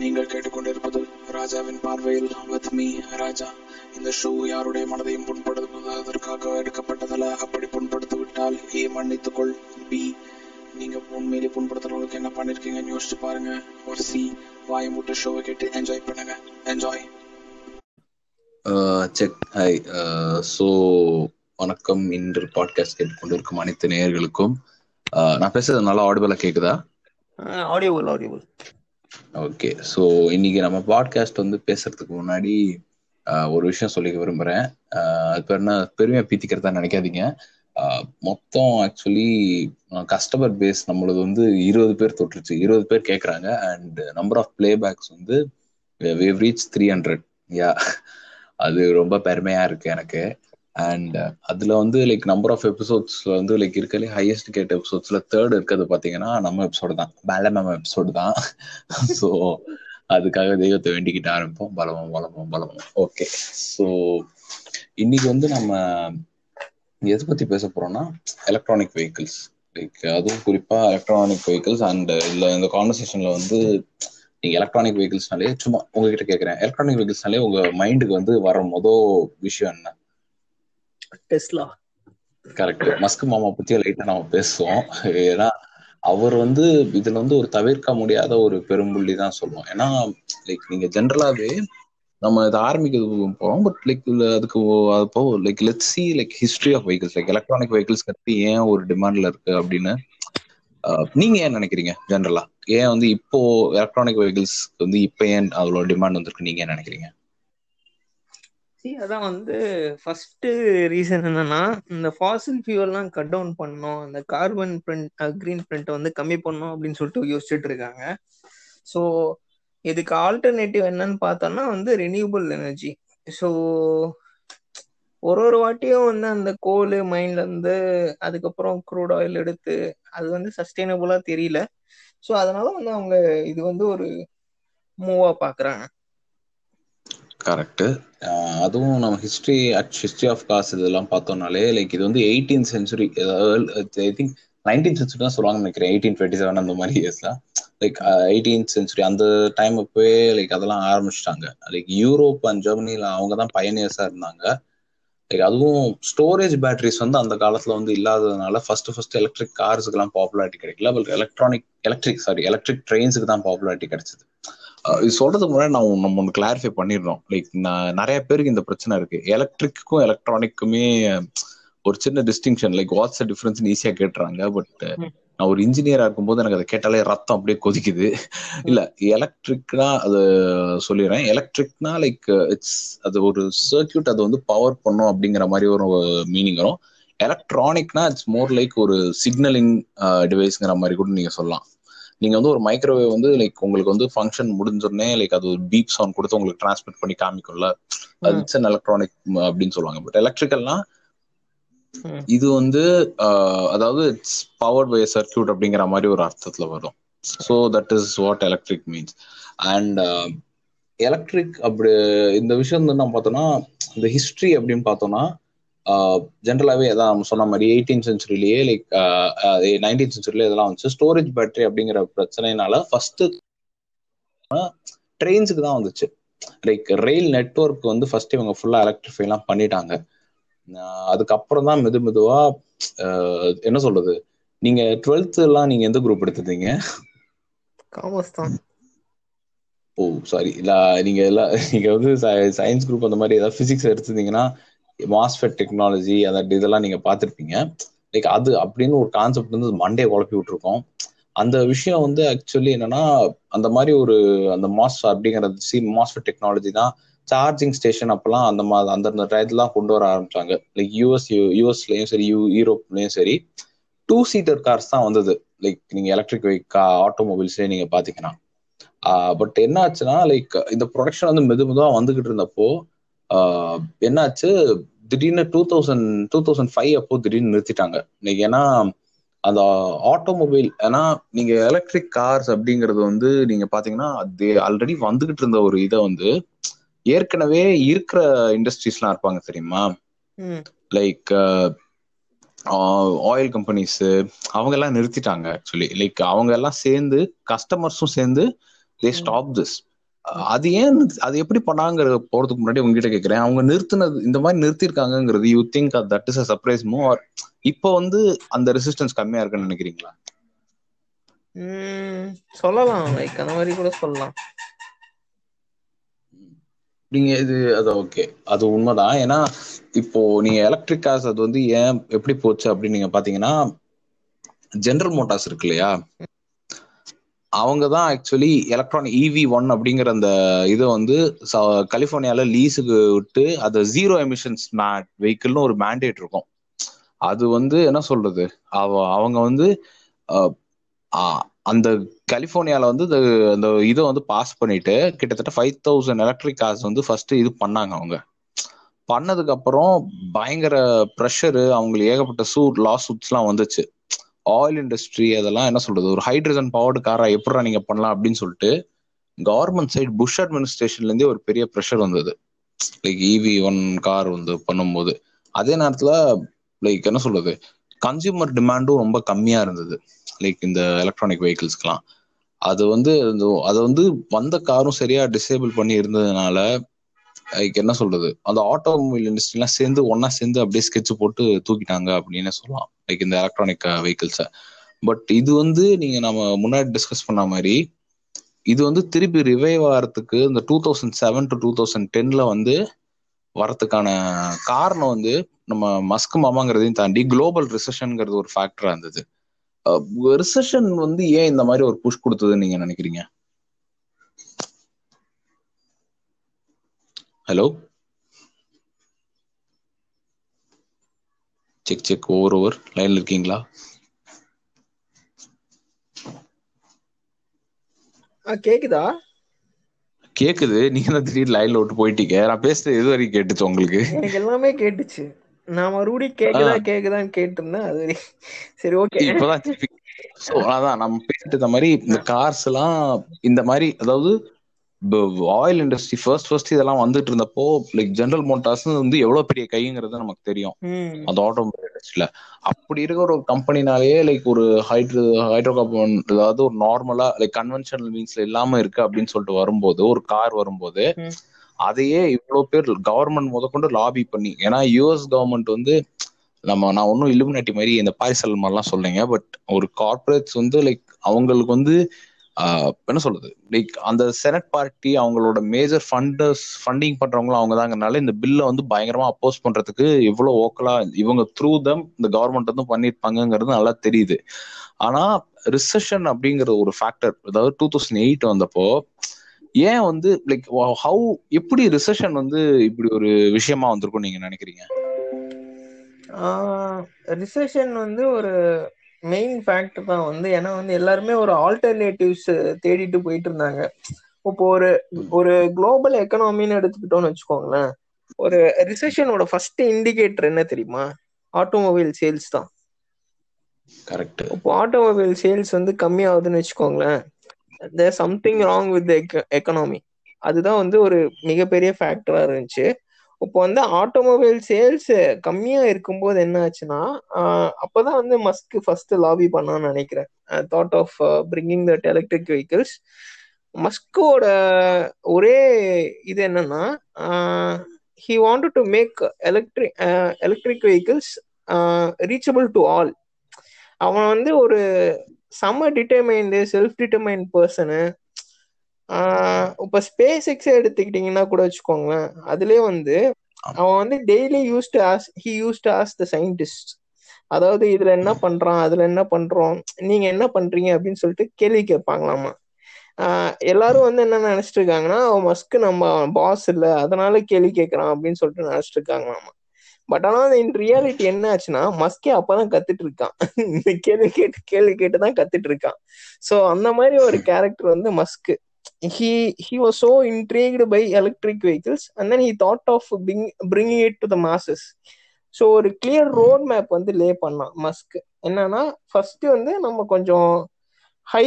நீங்கள் கேட்டுக்கொண்டிருப்பது ராஜாவின் பார்வையில் வித் மீ ராஜா. இந்த ஷோ யாருடைய மனதையும் புண்படுத்துவதற்காக எடுக்கப்பட்டதல்ல? அப்படி புண்படுத்தி விட்டால் ஏ மன்னித்துக்கொள். பி நீங்க உண்மையிலே புண்படுத்துறவங்களுக்கு என்ன பண்ணிருக்கீங்கன்னு யோசிச்சு பாருங்க. ஒரு சி வாயை மூட்டு ஷோவை கேட்டு என்ஜாய் பண்ணுங்க. என்ஜாய் செக் ஹாய் ஸோ வணக்கம். இன்று பாட்காஸ்ட் கேட்டுக்கொண்டிருக்கும் அனைத்து நேயர்களுக்கும். Uh, நான் பேசுறது நல்லா ஆடிபிளா கேக்குதா? ஆடியோபிள் ஆடியோபிள் ஓகே ஸோ இன்னைக்கு நம்ம பாட்காஸ்ட் வந்து பேசுறதுக்கு முன்னாடி ஒரு விஷயம் சொல்லிக்க விரும்புகிறேன் அது பேர் என்ன? பெருமையாக பீத்திக்கிறதா நினைக்காதீங்க. மொத்தம் ஆக்சுவலி கஸ்டமர் பேஸ் நம்மளது வந்து இருபது பேர் தொட்டுருச்சு. இருபது பேர் கேட்குறாங்க அண்ட் நம்பர் ஆஃப் பிளேபேக்ஸ் வந்து we've reach three hundred yeah அது ரொம்ப பெருமையாக இருக்குது எனக்கு. அண்ட் uh, அதுல வந்து லைக் நம்பர் ஆஃப் எபிசோட்ஸ்ல வந்து லைக் இருக்கலே ஹையஸ்ட் கேட் எபிசோட்ஸ்ல தேர்ட் இருக்கிறது பாத்தீங்கன்னா நம்ம எபிசோடு தான். பேலமம் எபிசோடு தான். ஸோ அதுக்காக தெய்வத்தை வேண்டிக்கிட்டு ஆரம்பிப்போம். பலமும் பலமும் பலமும். ஓகே ஸோ இன்னைக்கு வந்து நம்ம எதை பத்தி பேச போறோம்னா எலக்ட்ரானிக் வெஹிக்கிள்ஸ் லைக் அதுவும் குறிப்பா எலக்ட்ரானிக் வெஹிக்கிள்ஸ் அண்ட் இதுல இந்த கான்வர்சேஷன்ல வந்து நீங்க எலக்ட்ரானிக் வெஹிக்கிள்ஸ்னாலே சும்மா உங்ககிட்ட கேட்குறேன் எலக்ட்ரானிக் வெஹிக்கிள்ஸ்னாலே உங்க மைண்டுக்கு வந்து வர மொதல் விஷயம் என்ன? டெஸ்லா கரெக்ட் மஸ்க் மாமா பத்தி லைட்டா நம்ம பேசுவோம். ஏன்னா அவர் வந்து இதுல வந்து ஒரு தவிர்க்க முடியாத ஒரு பெரும்புள்ளி தான் சொல்லுவோம். ஏன்னா லைக் நீங்க ஜென்ரலாவே நம்ம இதை ஆரம்பிக்கிறது போறோம் பட் லைக் அதுக்கு அப்போ like let see like history of vehicles like electronic vehicles பத்தி ஏன் ஒரு டிமாண்ட்ல இருக்கு அப்படின்னு நீங்க ஏன் நினைக்கிறீங்க ஜென்ரலா ஏன் வந்து இப்போ எலக்ட்ரானிக் வெஹிக்கிள்ஸ் வந்து இப்போ ஏன் அவ்வளோ டிமாண்ட் வந்திருக்கு நீங்க ஏன் நினைக்கிறீங்க? சி அதான் வந்து ஃபர்ஸ்ட் ரீசன் என்னன்னா இந்த ஃபாசில் ஃபியூல்லாம் கட் டவுன் பண்ணணும் அந்த கார்பன் பிரிண்ட் கிரீன் பிரிண்ட்டை வந்து கம்மி பண்ணணும் அப்படின்னு சொல்லிட்டு யோசிச்சுட்டு இருக்காங்க. ஸோ இதுக்கு ஆல்டர்னேட்டிவ் என்னன்னு பார்த்தோம்னா வந்து ரினியூபிள் எனர்ஜி ஸோ ஒரு ஒரு வாட்டியும் வந்து அந்த கோல் மைண்ட்லேருந்து அதுக்கப்புறம் க்ரூட் ஆயில் எடுத்து அது வந்து சஸ்டைனபுளா தெரியல. ஸோ அதனால வந்து அவங்க இது வந்து ஒரு மூவாக பார்க்குறாங்க. கரெக்ட் அதுவும் நம்ம ஹிஸ்ட்ரி ஹிஸ்ட்ரி ஆஃப் காஸ் இதெல்லாம் பார்த்தோம்னாலே லைக் இது வந்து eighteen century I think nineteen century தான் சொல்லுவாங்கன்னு நினைக்கிறேன். எயிட்டீன் டுவெண்ட்டி செவன் அந்த மாதிரி இயர்ஸ்லாம் லைக் எயிட்டீன் சென்ச்சுரி அந்த டைம் அப்பவே லைக் அதெல்லாம் ஆரம்பிச்சிட்டாங்க. லைக் யூரோப் அண்ட் ஜெர்மனியில் அவங்க தான் பயனியர்ஸாக இருந்தாங்க. லைக் அதுவும் ஸ்டோரேஜ் பேட்டரிஸ் வந்து அந்த காலத்துல வந்து இல்லாததுனால ஃபர்ஸ்ட் ஃபர்ஸ்ட் எலக்ட்ரிக் கார்ஸுக்கு பாப்புலாரிட்டி கிடைக்கல. But electronic electric sorry electric ட்ரெயின்ஸுக்கு தான் பாப்புலாரிட்டி கிடைச்சது. இது சொல்றதுக்கு முன்னாடி நான் நம்ம ஒன்று கிளாரிஃபை பண்ணிடுறோம் லைக் நான் நிறைய பேருக்கு இந்த பிரச்சனை இருக்கு. எலக்ட்ரிக்கும் எலக்ட்ரானிக்குமே ஒரு சின்ன டிஸ்டிங்ஷன் லைக் வாட்ஸ் டிஃபரன்ஸ் ஈஸியா கேட்டுறாங்க. பட் நான் ஒரு இன்ஜினியரா இருக்கும்போது எனக்கு அதை கேட்டாலே ரத்தம் அப்படியே கொதிக்குது. இல்ல எலக்ட்ரிக்னா அது சொல்லிடுறேன். எலக்ட்ரிக்னா லைக் இட்ஸ் அது ஒரு சர்க்கியூட் அதை வந்து பவர் பண்ணும் அப்படிங்கிற மாதிரி ஒரு மீனிங் வரும். எலக்ட்ரானிக்னா இட்ஸ் மோர் லைக் ஒரு சிக்னலிங் டிவைஸ்ங்கிற மாதிரி கூட நீங்க சொல்லலாம். நீங்க வந்து ஒரு மைக்ரோவேவ் வந்து லைக் உங்களுக்கு வந்து ஃபங்க்ஷன் முடிஞ்சோடனே லைக் அது ஒரு பீப் சவுண்ட் கொடுத்து உங்களுக்கு டிரான்ஸ்மிட் பண்ணி காமிக்கும்ல. அது இட்ஸ் அன் எலக்ட்ரானிக் அப்படின்னு சொல்லுவாங்க. பட் எலக்ட்ரிக்கல்னா. இது வந்து அதாவது இட்ஸ் பவர்ட் பை சர்க்கியூட் அப்படிங்கிற மாதிரி ஒரு அர்த்தத்துல வரும். So that is what electric means and electric அப்படி இந்த விஷயம் வந்து நம்ம பார்த்தோம்னா இந்த ஹிஸ்ட்ரி அப்படின்னு பார்த்தோம்னா ஜென்ரலாகவே அதான் நம்ம சொன்ன மாதிரி எயிட்டீன் சென்ச்சுரிலேயே லைக் நைன்டீன் சென்ச்சுரியில இதெல்லாம் வந்துச்சு. ஸ்டோரேஜ் பேட்டரி அப்படிங்கிற பிரச்சனைனால ஃபர்ஸ்ட் ட்ரெயின்ஸுக்கு தான் வந்துச்சு. லைக் ரயில் நெட்ஒர்க் வந்து ஃபர்ஸ்ட் இவங்க ஃபுல்லா எலக்ட்ரிஃபை எல்லாம் பண்ணிட்டாங்க. அதுக்கப்புறம் தான் மெது மெதுவா என்ன சொல்றது? நீங்க டுவெல்த் எல்லாம் நீங்க எந்த குரூப் எடுத்திருந்தீங்க? காமர்ஸ் தான். ஓ சாரி இல்ல நீங்க எல்லாம் நீங்க வந்து சயின்ஸ் குரூப் அந்த மாதிரி ஏதாவது பிசிக்ஸ் எடுத்திருந்தீங்கன்னா மாஸ்ஃபெட் டெக்னாலஜி அந்த இதெல்லாம் நீங்க பார்த்துருப்பீங்க. லைக் அது அப்படின்னு ஒரு கான்செப்ட் வந்து மண்டே குழப்பி விட்டுருக்கோம். அந்த விஷயம் வந்து ஆக்சுவலி என்னன்னா அந்த மாதிரி ஒரு அந்த மாஸ் அப்படிங்கிறது சி மாஸ்ஃபெட் டெக்னாலஜி தான் சார்ஜிங் ஸ்டேஷன் அப்பெல்லாம் அந்த மாதிரி அந்தந்த டயத்துலாம் கொண்டு வர ஆரம்பிச்சாங்க. லைக் யூஎஸ் யூஎஸ்லயும் சரி யூ யூரோப்லயும் சரி டூ சீட்டர் கார்ஸ் தான் வந்தது. லைக் நீங்க எலக்ட்ரிக் வெஹிக்கா ஆட்டோமொபைல்ஸ்லயே நீங்க பாத்தீங்கன்னா பட் என்ன ஆச்சுன்னா லைக் இந்த ப்ரொடக்ஷன் வந்து மெது மெதுவா வந்துகிட்டு இருந்தப்போ என்னாச்சு திடீர்னு two thousand two thousand five அப்போ திடீர்னு நிறுத்திட்டாங்க. இன்னைக்கு ஏன்னா அந்த ஆட்டோமொபைல் ஏன்னா நீங்க எலக்ட்ரிக் கார்ஸ் அப்படிங்கிறது வந்து நீங்க பாத்தீங்கன்னா அது ஆல்ரெடி வந்துகிட்டு இருந்த ஒரு இதை வந்து ஏற்கனவே இருக்கிற இண்டஸ்ட்ரீஸ்லாம் இருப்பாங்க தெரியுமா? லைக் ஆயில் கம்பெனிஸ் அவங்க எல்லாம் நிறுத்திட்டாங்க ஆக்சுவலி லைக் அவங்க எல்லாம் சேர்ந்து கஸ்டமர்ஸும் சேர்ந்து தே ஸ்டாப் திஸ் அது ஏன் அது எப்படி பண்ணாங்கிற போறதுக்கு முன்னாடி உங்ககிட்ட கேக்குறேன். அவங்க நிறுத்தினது இந்த மாதிரி நிறுத்திருக்காங்கிறது you think that is a surprise மோ இப்போ வந்து அந்த ரெசிஸ்டன்ஸ் கம்மியா இருக்குன்னு நினைக்கிறீங்களா? சொல்லலாம். லைக் அந்த மாதிரி கூட சொல்லலாம். நீங்க இது அது ஓகே அது உண்மைதான். ஏன்னா இப்போ நீங்க எலக்ட்ரிக் கார்ஸ் அது வந்து ஏன் எப்படி போச்சு அப்படின்னு நீங்க பாத்தீங்கன்னா ஜெனரல் மோட்டார்ஸ் இருக்கு இல்லையா? அவங்க தான் ஆக்சுவலி எலக்ட்ரான் இவி ஒன் அப்படிங்கிற அந்த இதை வந்து ச- கலிஃபோர்னியால லீஸுக்கு விட்டு அது ஜீரோ எமிஷன்ஸ் மேட் வெஹிக்கிள்னு ஒரு மேண்டேட் இருக்கும். அது வந்து என்ன சொல்றது? அவ அவங்க வந்து அந்த கலிஃபோர்னியால வந்து அந்த இதை வந்து பாஸ் பண்ணிட்டு கிட்டத்தட்ட ஃபைவ் தௌசண்ட் எலக்ட்ரிக் கார்ஸ் வந்து ஃபர்ஸ்ட் இது பண்ணாங்க அவங்க. பண்ணதுக்கு அப்புறம் பயங்கர ப்ரெஷரு அவங்களுக்கு ஏகப்பட்ட சூட் லா சூட்ஸ்லாம் வந்துச்சு. ஆயில் இண்டஸ்ட்ரி அதெல்லாம் என்ன சொல்றது? ஒரு ஹைட்ரஜன் பவர்டு காரா எப்படா நீங்க பண்ணலாம் அப்படின்னு சொல்லிட்டு கவர்மெண்ட் சைடு புஷ் அட்மினிஸ்ட்ரேஷன்ல இருந்தே ஒரு பெரிய ப்ரெஷர் வந்தது. லைக் இவி ஒன் கார் வந்து பண்ணும்போது. அதே நேரத்துல லைக் என்ன சொல்றது? கன்சியூமர் டிமாண்டும் ரொம்ப கம்மியா இருந்தது. லைக் இந்த எலக்ட்ரானிக் வெஹிக்கிள்ஸ்க்கெல்லாம் அது வந்து அதை அது வந்து வந்த காரும் சரியா டிசேபிள் பண்ணி இருந்ததுனால என்ன சொல்றது? அந்த ஆட்டோமொபைல் இண்டஸ்ட்ரிலாம் சேர்ந்து ஒன்னா சேர்ந்து அப்படியே ஸ்கெட்ச் போட்டு தூக்கிட்டாங்க அப்படின்னு சொல்லலாம். லைக் இந்த எலக்ட்ரானிக் வெஹிக்கிள்ஸை பட் இது வந்து நீங்க நம்ம முன்னாடி டிஸ்கஸ் பண்ண மாதிரி இது வந்து திருப்பி ரிவைவ் ஆகிறதுக்கு இந்த two thousand seven to two thousand டென்ல வந்து வரத்துக்கான காரணம் வந்து நம்ம மஸ்க் மாமாங்கிறதையும் தாண்டி குளோபல் ரிசஷன்ங்கிறது ஒரு ஃபேக்டரா இருந்தது. ரிசஷன் வந்து ஏன் இந்த மாதிரி ஒரு புஷ் கொடுத்ததுன்னு நீங்க நினைக்கிறீங்க? Hello check check over over லைன்ல இருக்கீங்களா? ஆ கேக்குதா? கேக்குது. நீங்க தான் திடீர்னு லைன்ல விட்டு போயிட்டீங்க. நான் பேசுறது எது வரைக்கும் கேட்டுச்சு உங்களுக்கு? எனக்கு எல்லாமே கேட்டுச்சு. நான் மறுபடியும் கேக்குதா கேக்குதான்னு கேட்டிருந்தேன். அது சரி ஓகே இப்பதான் So, அதான் நம்ம பேசிட்டு இருந்த மாதிரி இந்த கார்ஸ் எல்லாம் இந்த மாதிரி அதாவது ஆயில் இண்டஸ்ட்ரி ஃபர்ஸ்ட் ஃபர்ஸ்ட் இதெல்லாம் வந்துட்டு இருந்தப்போ லைக் ஜெனரல் மோட்டார்ஸ் வந்து எவ்வளவு பெரிய கைங்கிறது நமக்கு தெரியும். அந்த ஆட்டோமொபைல் இண்டஸ்ட்ரியில அப்படி இருக்கிற ஒரு கம்பெனினாலேயே லைக் ஒரு ஹைட்ரோ ஹைட்ரோ கார்பன் அதாவது ஒரு நார்மலா லைக் கன்வென்ஷனல் மீன்ஸ்ல இல்லாம இருக்கு அப்படின்னு சொல்லிட்டு வரும்போது ஒரு கார் வரும்போது. அதையே இவ்வளவு பேர் கவர்மெண்ட் முதற்கொண்டு லாபி பண்ணி ஏன்னா யூஎஸ் கவர்மெண்ட் வந்து நம்ம நான் ஒன்றும் இலுமினாட்டி மாதிரி இந்த பாரிசல் மாதிரிலாம் சொல்லுங்க பட் ஒரு கார்பரேட்ஸ் வந்து லைக் அவங்களுக்கு வந்து என்ன சொல்றது? லைக் அந்த செனட் பார்ட்டி அவங்களோட மேஜர் ஃபண்டர்ஸ் ஃபண்டிங் பண்றவங்களும் அவங்க தாங்கனால இந்த பில்லை வந்து பயங்கரமா அப்போஸ் பண்றதுக்கு எவ்வளவு ஓக்கலா இவங்க த்ரூ தம் இந்த கவர்மெண்ட் வந்து பண்ணிருப்பாங்கிறது நல்லா தெரியுது. ஆனா ரிசெஷன் அப்படிங்கிற ஒரு ஃபேக்டர் அதாவது டூ தௌசண்ட் எயிட் வந்தப்போ ஏன் வந்து லைக் ஹவு எப்படி ரிசெஷன் வந்து இப்படி ஒரு விஷயமா வந்திருக்கும் நீங்க நினைக்கிறீங்க? ரிசெஷன் வந்து ஒரு மெயின் ஃபேக்டர் தான் வந்து ஏன்னா வந்து எல்லாருமே ஒரு ஆல்டர்னேட்டிவ்ஸ் தேடிட்டு போயிட்டு இருந்தாங்க இப்போ ஒரு ஒரு குளோபல் எக்கனாமின்னு எடுத்துக்கிட்டோம்னு வச்சுக்கோங்களேன். ஒரு ரிசெஷனோட ஃபர்ஸ்ட் இண்டிகேட்டர் என்ன தெரியுமா? ஆட்டோமொபைல் சேல்ஸ் தான். கரெக்ட் இப்போ ஆட்டோமொபைல் சேல்ஸ் வந்து கம்மியாகுதுன்னு வச்சுக்கோங்களேன். சம்திங் ராங் வித் எக்கனாமி அதுதான் வந்து ஒரு மிகப்பெரிய ஃபேக்டரா இருந்துச்சு. இப்போ வந்து ஆட்டோமொபைல் சேல்ஸ் கம்மியா இருக்கும்போது என்ன ஆச்சுன்னா ஆஹ் அப்பதான் வந்து மஸ்க் ஃபர்ஸ்ட் லாபி பண்ணான்னு நினைக்கிறேன். Thought of bringing that electric vehicles மஸ்கோட ஒரே இது என்னன்னா he want to make electric electric vehicles reachable to all அவன் வந்து ஒரு செம்ம டிட்டர்மைண்டு செல்ஃப் டிட்டர்மைண்ட் பர்சனு இப்போ ஸ்பேஸ் எக்ஸே எடுத்துக்கிட்டிங்கன்னா கூட வச்சுக்கோங்களேன் அதுலயே வந்து அவன் வந்து daily use to as he use to as the scientist அதாவது இதுல என்ன பண்றான் அதுல என்ன பண்றோம் நீங்க என்ன பண்றீங்க அப்படின்னு சொல்லிட்டு கேள்வி கேட்பாங்களாமா. எல்லாரும் வந்து என்ன நினைச்சிட்டு இருக்காங்கன்னா அவன் மஸ்க்கு நம்ம பாஸ் இல்ல அதனால கேள்வி கேட்கறான் அப்படின்னு சொல்லிட்டு நினைச்சிட்டு இருக்காங்களாமா. பட் ஆனா இன் ரியாலிட்டி என்ன ஆச்சுன்னா மஸ்கே அப்பதான் கத்துட்டு இருக்கான். இந்த கேள்வி கேட்டு கேள்வி கேட்டு தான் கத்துட்டு இருக்கான். சோ அந்த மாதிரி ஒரு கேரக்டர் வந்து Musk he he was so intrigued by electric vehicles and then he thought of being, bringing it to the masses. So ஒரு கிளியர் ரோட் மேப் வந்து லே பண்ணான் மஸ்க் என்னன்னா ஃபர்ஸ்ட் வந்து நம்ம கொஞ்சம் high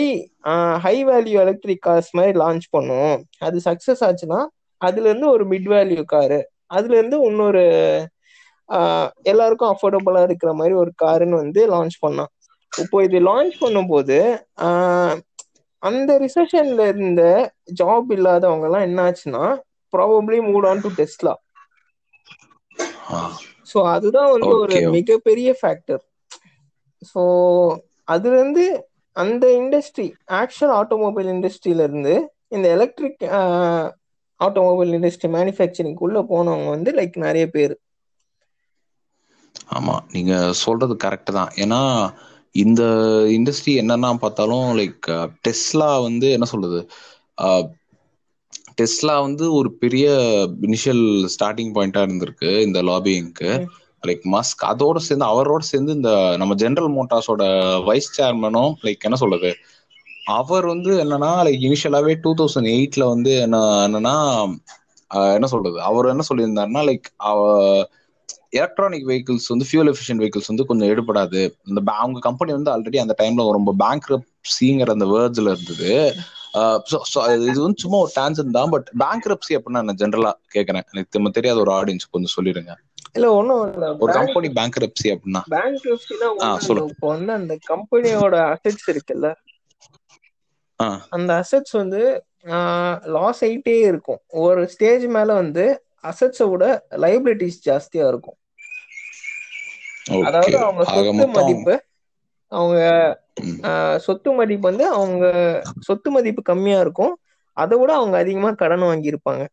high value electric cars மாதிரி launch பண்ணுவோம் அது சக்சஸ் ஆச்சுன்னா அதுல இருந்து ஒரு மிட் வேல்யூ காரு அதுல இருந்து இன்னொரு எல்லாருக்கும் அஃபோர்டபுளா இருக்கிற மாதிரி ஒரு காருன்னு வந்து லான்ச் பண்ணான். இப்போ இது லான்ச் பண்ணும்போது ஆஹ் அந்த ரிசெஷன்ல இருந்த ஜாப் இல்லாதவங்க எல்லாம் என்ன ஆச்சுன்னா probably moved on to Tesla so அதுதான் வந்து ஒரு. மிகப்பெரிய ஃபேக்டர் ஸோ அதுல இருந்து அந்த இண்டஸ்ட்ரி ஆக்சுவல் ஆட்டோமொபைல் இண்டஸ்ட்ரியில இருந்து இந்த எலக்ட்ரிக் ஆட்டோமொபைல் இண்டஸ்ட்ரி மேனுஃபேக்சரிங் உள்ள போனவங்க வந்து லைக் நிறைய பேர். ஆமா நீங்க சொல்றது கரெக்ட் தான். ஏன்னா இந்த இண்டஸ்ட்ரி என்னன்னா பார்த்தாலும் லைக் டெஸ்லா வந்து என்ன சொல்றது? டெஸ்லா வந்து ஒரு பெரிய இனிஷியல் ஸ்டார்டிங் பாயிண்டா இருந்திருக்கு இந்த லாபிங்க்கு. லைக் மஸ்க் அதோட சேர்ந்து அவரோட சேர்ந்து இந்த நம்ம ஜெனரல் மோட்டார்ஸோட வைஸ் சேர்மனும் லைக் என்ன சொல்றது? அவர் வந்து என்னன்னா லைக் இனிஷியலாவே டூ தௌசண்ட் எயிட்ல வந்து என்ன என்னன்னா ஆஹ் என்ன சொல்றது? அவர் என்ன சொல்லியிருந்தாருன்னா லைக் எலக்ட்ரானிக் வெஹிக்கிள்ஸ் வந்து ஃபியூல் எஃபிஷியன்ட் வெஹிக்கிள்ஸ் வந்து கொஞ்சம் எடுபடாது. இந்த அவங்க கம்பெனி வந்து ஆல்ரெடி அந்த டைம்ல ரொம்ப பேங்க் சிங்கிற அந்த வேர்ட்ஸ்ல இருந்தது. இது வந்து சும்மா ஒரு டான்சன் தான் பட் பேங்க் அப்படின்னா நான் ஜென்ரலா கேட்கறேன் எனக்கு தெரியாத ஒரு ஆடியன்ஸ் கொஞ்சம் சொல்லிடுங்க இல்ல இல்ல. ஒரு கம்பெனி பேங்க் அப்படின்னா. பேங்க் சொல்லு. இப்போ வந்து அந்த கம்பெனியோட அசெட்ஸ் இருக்குல்ல. அந்த அசெட்ஸ் வந்து லாஸ் ஆயிட்டே இருக்கும். ஒரு ஸ்டேஜ் மேல வந்து அசெட்ஸை விட லைபிலிட்டிஸ் ஜாஸ்தியா இருக்கும். அதாவது அவங்க சொத்து மதிப்பு அவங்க சொத்து மதிப்பு வந்து அவங்க சொத்து மதிப்பு கம்மியா இருக்கும். அதை விட அவங்க அதிகமா கடன் வாங்கியிருப்பாங்க.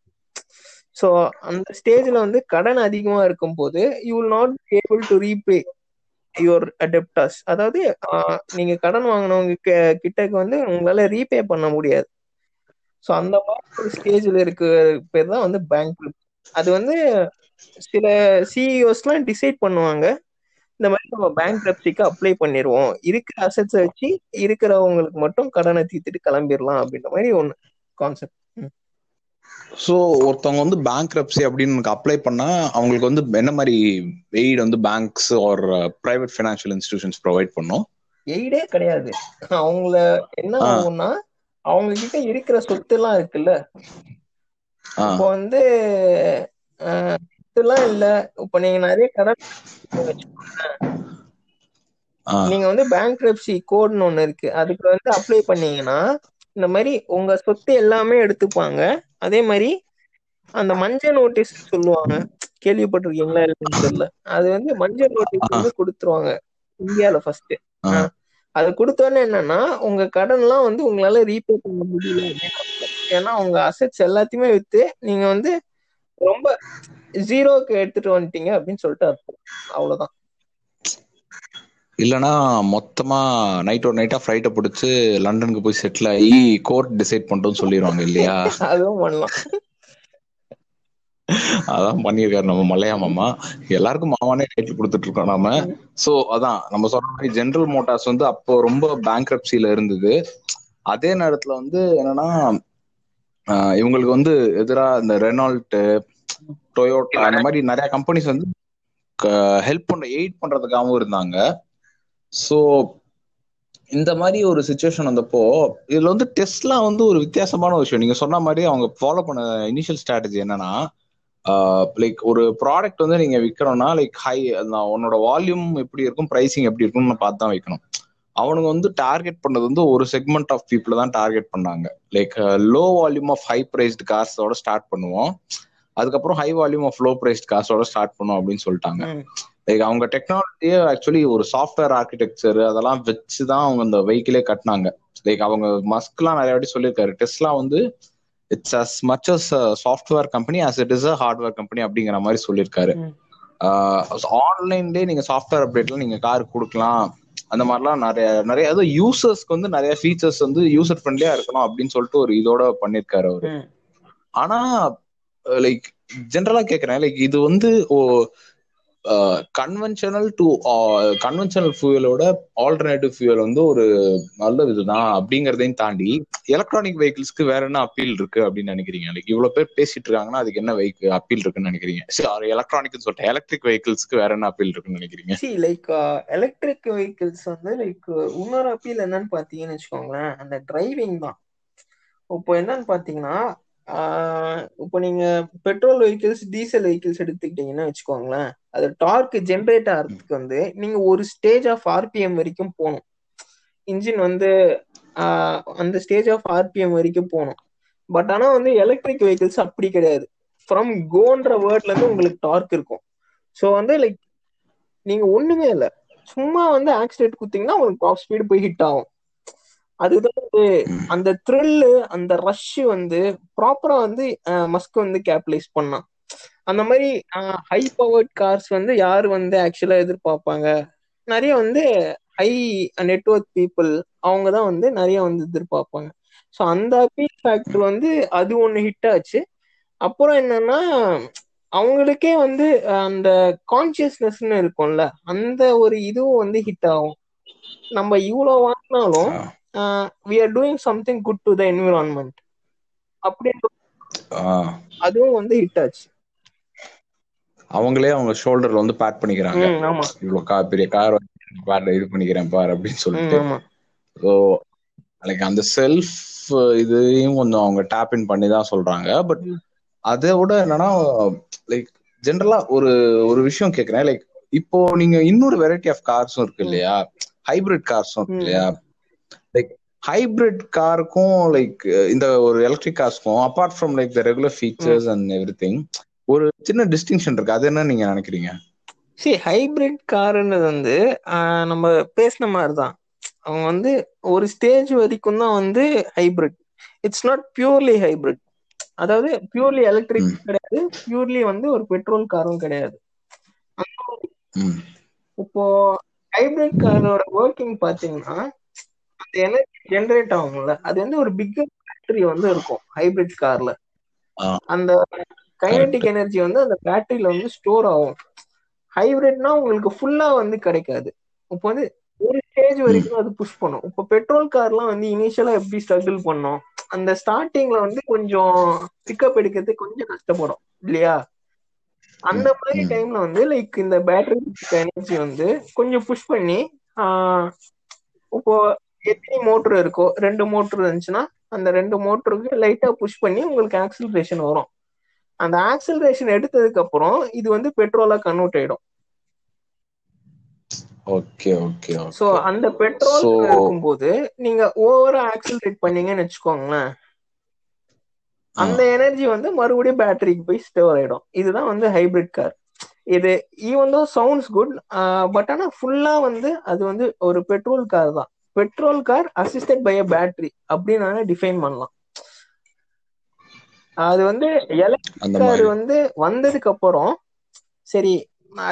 ஸோ அந்த ஸ்டேஜ்ல வந்து கடன் அதிகமா இருக்கும் போது you will not able to repay your adapters அதாவது நீங்க கடன் வாங்கினவங்க கிட்டக்கு வந்து உங்களால ரீபே பண்ண முடியாது. ஸோ அந்த மாதிரி ஸ்டேஜ்ல இருக்க பேர் தான் வந்து பேங்க் அது வந்து சில சிஇஓஸ்லாம் டிசைட் பண்ணுவாங்க. இந்த மாதிரி நம்ம பேங்க் ரெப்சிக்கு அப்ளை பண்ணிடுவோம் இருக்கிற அசெட்ஸை வச்சு இருக்கிறவங்களுக்கு மட்டும் கடனை தீர்த்துட்டு கிளம்பிடலாம் அப்படின்ற மாதிரி ஒன்று கான்செப்ட் ஸோ ஒருத்தவங்க வந்து பேங்க் அப்படின்னு அப்ளை பண்ணா அவங்களுக்கு வந்து என்ன மாதிரி எய்ட் வந்து banks or private financial institutions provide பண்ணும்? எய்டே கிடையாது. அவங்கள என்ன. ஆகும்னா அவங்க கிட்ட இருக்கிற சொத்து எல்லாம் இருக்குல்ல இப்போ வந்து சொத்துலாம் இல்ல. இப்போ நீங்க நிறைய கடன் நீங்க வந்து பேங்க் ரெப்சி கோட்னு ஒண்ணு இருக்கு. அதுக்கு வந்து அப்ளை பண்ணீங்கன்னா இந்த மாதிரி உங்க சொத்து எல்லாமே எடுத்துப்பாங்க. அதே மாதிரி அந்த மஞ்சள் நோட்டீஸ் சொல்லுவாங்க. கேள்விப்பட்டிருக்கீங்களா இல்லைன்னு தெரியல. அது வந்து மஞ்சள் நோட்டீஸ் வந்து கொடுத்துருவாங்க. இந்தியால ஃபர்ஸ்ட். அது கொடுத்தோன்னே என்னன்னா உங்க கடன்லாம் வந்து உங்களால ரீபே பண்ண முடியல. ஏன்னா உங்க அசெட்ஸ் எல்லாத்தையுமே வித்து நீங்க வந்து ரொம்ப ஜீரோக்கு எடுத்துட்டு வந்துட்டீங்க அப்படின்னு சொல்லிட்டு அர்த்தம். அவ்வளவுதான். இல்லனா மொத்தமா நைட் ஒரு நைட்டா ஃப்ளைட்டை பிடிச்சு லண்டனுக்கு போய் செட்டில் ஆகி கோர்ட் டிசைட் பண்ணிட்டோம்னு சொல்லிடுவாங்க இல்லையா? அதுவும் பண்ணலாம். அதான் பண்ணியிருக்காரு நம்ம மல்லையா மாமா. எல்லாருக்கும் மாமானே டைட்டில் கொடுத்துட்டு இருக்கோம் நாம. சோ அதான் நம்ம சொன்ன மாதிரி ஜெனரல் மோட்டார்ஸ் வந்து அப்போ ரொம்ப பேங்க்ரப்சில இருந்தது. அதே நேரத்துல வந்து என்னன்னா இவங்களுக்கு வந்து எதிரா இந்த ரெனால்ட் டொயோட்டா அந்த மாதிரி நிறைய கம்பெனிஸ் வந்து ஹெல்ப் பண்ண எய்ட் பண்றதுக்காகவும் இருந்தாங்க. ஸோ இந்த மாதிரி ஒரு சுச்சுவேஷன் வந்தப்போ இதுல வந்து டெஸ்ட்லாம் வந்து ஒரு வித்தியாசமான ஒரு விஷயம். நீங்க சொன்ன மாதிரி அவங்க ஃபாலோ பண்ண இனிஷியல் ஸ்ட்ராட்டஜி என்னன்னா லைக் ஒரு ப்ராடக்ட் வந்து நீங்க விற்கிறோம்னா லைக் ஹை உன்னோட வால்யூம் எப்படி இருக்கும் ப்ரைசிங் எப்படி இருக்கும்னு பார்த்து தான் வைக்கணும். அவனுங்க வந்து டார்கெட் பண்ணது வந்து ஒரு செக்மெண்ட் ஆஃப் பீப்புளை தான் டார்கெட் பண்ணாங்க. Like low volume of high priced கார்ஸோட start பண்ணுவோம். அதுக்கப்புறம் high volume of low priced கார்ஸோட start பண்ணுவோம் அப்படின்னு சொல்லிட்டாங்க. லைக் அவங்க டெக்னாலஜியே ஆக்சுவலி ஒரு சாஃப்ட்வேர் ஆர்கிடெக்சர் அதெல்லாம் வச்சு தான் அவங்க அந்த வெஹிக்கிளே கட்டினாங்க லைக் அவங்க மஸ்க்லாம் நிறைய வாட்டி சொல்லியிருக்காரு டெஸ்லா வந்து it's as much as software company as it is a hardware company அப்படிங்கிற மாதிரி சொல்லியிருக்காரு. ஆன்லைன்லேயே நீங்க சாஃப்ட்வேர் அப்டேட்லாம் நீங்க கார் கொடுக்கலாம் அந்த மாதிரிலாம் நிறைய நிறைய அதாவது யூசர்ஸ்க்கு வந்து நிறைய ஃபீச்சர்ஸ் வந்து யூசர் ஃப்ரெண்ட்லியா இருக்கணும் அப்படின்னு சொல்லிட்டு ஒரு இதோட பண்ணிருக்காரு அவரு. ஆனா Uh, லைக் ஜென்ரலா கேக்குறேன். லைக் இது வந்து ஓ கன்வென்ஷனல் டு கன்வென்ஷனல் ஃபியூவலோட ஆல்டர்னேட்டிவ் ஃபியூவல் வந்து ஒரு நல்ல இதுதான் அப்படிங்கறதையும் தாண்டி எலக்ட்ரானிக் வெஹிக்கிள்ஸ்க்கு வேற என்ன அப்பீல் இருக்கு அப்படின்னு நினைக்கிறீங்க? லைக் இவ்வளவு பேர் பேசிட்டு இருக்காங்கன்னா அதுக்கு என்ன வெஹிக்கிள் அப்பீல் இருக்குன்னு நினைக்கிறீங்க? சரி எலக்ட்ரானிக்னு சொல்லிட்டேன். எலக்ட்ரிக் வெஹிக்கிள்ஸ்க்கு வேற என்ன அப்பீல் இருக்குன்னு நினைக்கிறீங்க? சி லைக் எலக்ட்ரிக் வெஹிக்கிள்ஸ் வந்து லைக் இன்னொரு அப்பீல் என்னன்னு பாத்தீங்கன்னு வச்சுக்கோங்களேன். அந்த டிரைவிங் தான். இப்போ என்னன்னு பாத்தீங்கன்னா இப்போ நீங்க பெட்ரோல் வெஹிக்கிள்ஸ் டீசல் வெஹிக்கிள்ஸ் எடுத்துக்கிட்டீங்கன்னா வச்சுக்கோங்களேன் அது டார்க் ஜென்ரேட் ஆகிறதுக்கு வந்து நீங்க ஒரு ஸ்டேஜ் ஆஃப் ஆர்பிஎம் வரைக்கும் போகணும். இன்ஜின் வந்து அந்த ஸ்டேஜ் ஆஃப் ஆர்பிஎம் வரைக்கும் போகணும். பட் ஆனா வந்து எலக்ட்ரிக் வெஹிக்கிள்ஸ் அப்படி கிடையாது. ஃப்ரம் கோன்ற வேர்ட்ல இருந்து உங்களுக்கு டார்க் இருக்கும். ஸோ வந்து லைக் நீங்க ஒண்ணுமே இல்லை. சும்மா வந்து ஆக்சிடென்ட் குத்திங்கன்னா உங்களுக்கு டாப் ஸ்பீடு போய் ஹிட் ஆகும். அதுதான் வந்து அந்த த்ரில்லு அந்த ரஷ் வந்து ப்ராப்பரா வந்து மஸ்க் வந்து கேபிடலைஸ் பண்ணான். அந்த மாதிரி ஹை பவர்ட் கார்ஸ் வந்து யார் வந்து ஆக்சுவலா எதிர்பார்ப்பாங்க? நிறைய வந்து ஹை நெட்ஒர்க் பீப்புள் அவங்க தான் வந்து நிறைய வந்து எதிர்பார்ப்பாங்க. ஸோ அந்த அப்பீல் ஃபேக்டர் வந்து அது ஒன்று ஹிட் ஆச்சு. அப்புறம் என்னன்னா அவங்களுக்கே வந்து அந்த கான்சியஸ்னஸ்னு இருக்கும்ல அந்த ஒரு இதுவும் வந்து ஹிட் ஆகும். நம்ம இவ்வளோ வாங்கினாலும் we are doing something good to the environment அப்படின்ற அதுவும் வந்து ஹிட் ஆச்சு. அவங்களே அவங்க ஷோல்டர்ல வந்து பேட் பண்ணிக்கிறாங்க. இவ்வளவு கா பெரிய கார் இது பண்ணிக்கிறேன் பாரு அப்படின்னு சொல்லிட்டு. ஸோ லைக் அந்த செல்ஃப் இதையும் கொஞ்சம் அவங்க டேப் இன் பண்ணி தான் சொல்றாங்க. பட். அதை விட என்னன்னா லைக் ஜென்ரலா ஒரு ஒரு விஷயம் கேக்குறேன். லைக் இப்போ நீங்க இன்னொரு வெரைட்டி ஆஃப் கார்ஸும் இருக்கு. இல்லையா? ஹைபிரிட் கார்ஸும் இருக்கு. இல்லையா? ஹைபிரிட் காருக்கும் லைக் இந்த ஒரு electric கார்ஸ்க்கும் apart from like the regular features and everything ஒரு சின்ன டிஸ்டிங்ஷன் இருக்கு. அது என்ன நீங்க நினைக்கிறீங்க? சரி ஹைபிரிட் காருன்றது வந்து நம்ம பேசின மாதிரி தான் அவங்க வந்து ஒரு ஸ்டேஜ் வரைக்கும் தான் வந்து hybrid it's not purely hybrid அதாவது பியூர்லி எலக்ட்ரிக் ம். கிடையாது. பியூர்லி வந்து ஒரு பெட்ரோல் காரும் கிடையாது. ம் இப்போ ஹைபிரிட் காரோட ஒர்க்கிங் பாத்தீங்கன்னா அந்த எனர்ஜி ஜெனரேட் ஆகும்ல? அது வந்து ஒரு பிக் பேட்டரி வந்து இருக்கும் ஹைபிரிட் கார்ல. அந்த கைனடிக் எனர்ஜி வந்து அந்த பேட்டரியில வந்து ஸ்டோர் ஆகும். ஹைபிரிட்னா உங்களுக்கு ஃபுல்லா வந்து கிடைக்காது. இப்போ வந்து ஒரு ஸ்டேஜ் வரைக்கும் அது புஷ் பண்ணும். இப்போ பெட்ரோல் கார்லாம் வந்து இனிஷியலா எப்படி ஸ்ட்ரகிள் பண்ணும்? அந்த ஸ்டார்டிங்ல வந்து கொஞ்சம் பிக்கப் எடுக்கிறதுக்கு கொஞ்சம் கஷ்டப்படும் இல்லையா? அந்த மாதிரி. டைம்ல வந்து லைக் இந்த பேட்டரி எனர்ஜி வந்து கொஞ்சம் புஷ் பண்ணி ஆஹ், இப்போ எத்தனை மோட்டர் இருக்கோ ரெண்டு மோட்டர் இருந்துச்சுன்னா அந்த ரெண்டு மோட்டருக்கு லைட்டா புஷ் பண்ணி உங்களுக்கு ஆக்சிலரேஷன் வரும். அந்த ஆக்சிலரேஷன் எடுத்ததுக்கு அப்புறம் இது வந்து பெட்ரோலா கன்வெர்ட் ஆயிடும். ஓகே ஓகே சோ அந்த பெட்ரோல் இருக்கும்போது நீங்க ஓவரா ஆக்சிலரேட் பண்ணீங்கன்னு வச்சுக்கோங்களேன். அந்த எனர்ஜி வந்து மறுபடியும் பேட்டரிக்கு போய் ஸ்டோர் ஆயிடும். இதுதான் வந்து ஹைபிரிட் கார் இது even though sounds good but ஆனா ஃபுல்லா வந்து அது வந்து ஒரு பெட்ரோல் கார் தான். Petrol car assisted by a battery அப்படின்னு டிஃபைன் பண்ணலாம். அது வந்து எலக்ட்ரிக் கார் வந்து வந்ததுக்கு அப்புறம் சரி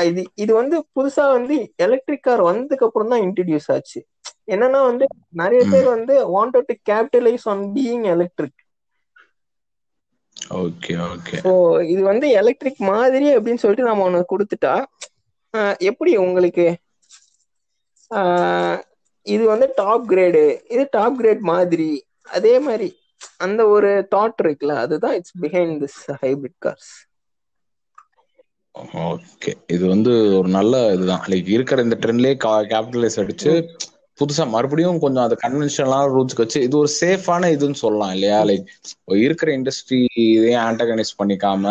இது இது வந்து புதுசா வந்து எலக்ட்ரிக் கார் வந்ததுக்கு அப்புறம் தான் இன்ட்ரடியூஸ் ஆச்சு. என்னன்னா வந்து நிறைய பேர் வந்து wanted to capitalise on being electric okay okay. So இது வந்து எலக்ட்ரிக் மாதிரி அப்படின்னு சொல்லிட்டு நம்ம ஒன்று கொடுத்துட்டா எப்படி உங்களுக்கு இது வந்து டாப் கிரேடு இது டாப் கிரேட் மாதிரி. அதே மாதிரி அந்த ஒரு தாட் இருக்குல்ல அதுதான் it's behind this hybrid cars okay இது வந்து ஒரு நல்ல இதுதான். லைக் இருக்கிற இந்த ட்ரெண்ட்லயே கேபிட்டலைஸ் அடிச்சு புதுசா மறுபடியும் கொஞ்சம் அந்த கன்வென்ஷனலான ரூட்ஸ்க்கு வச்சு இது ஒரு சேஃபான இதுன்னு சொல்லலாம் இல்லையா? லைக் இருக்கிற இண்டஸ்ட்ரி இதையும் ஆண்டகனைஸ் பண்ணிக்காம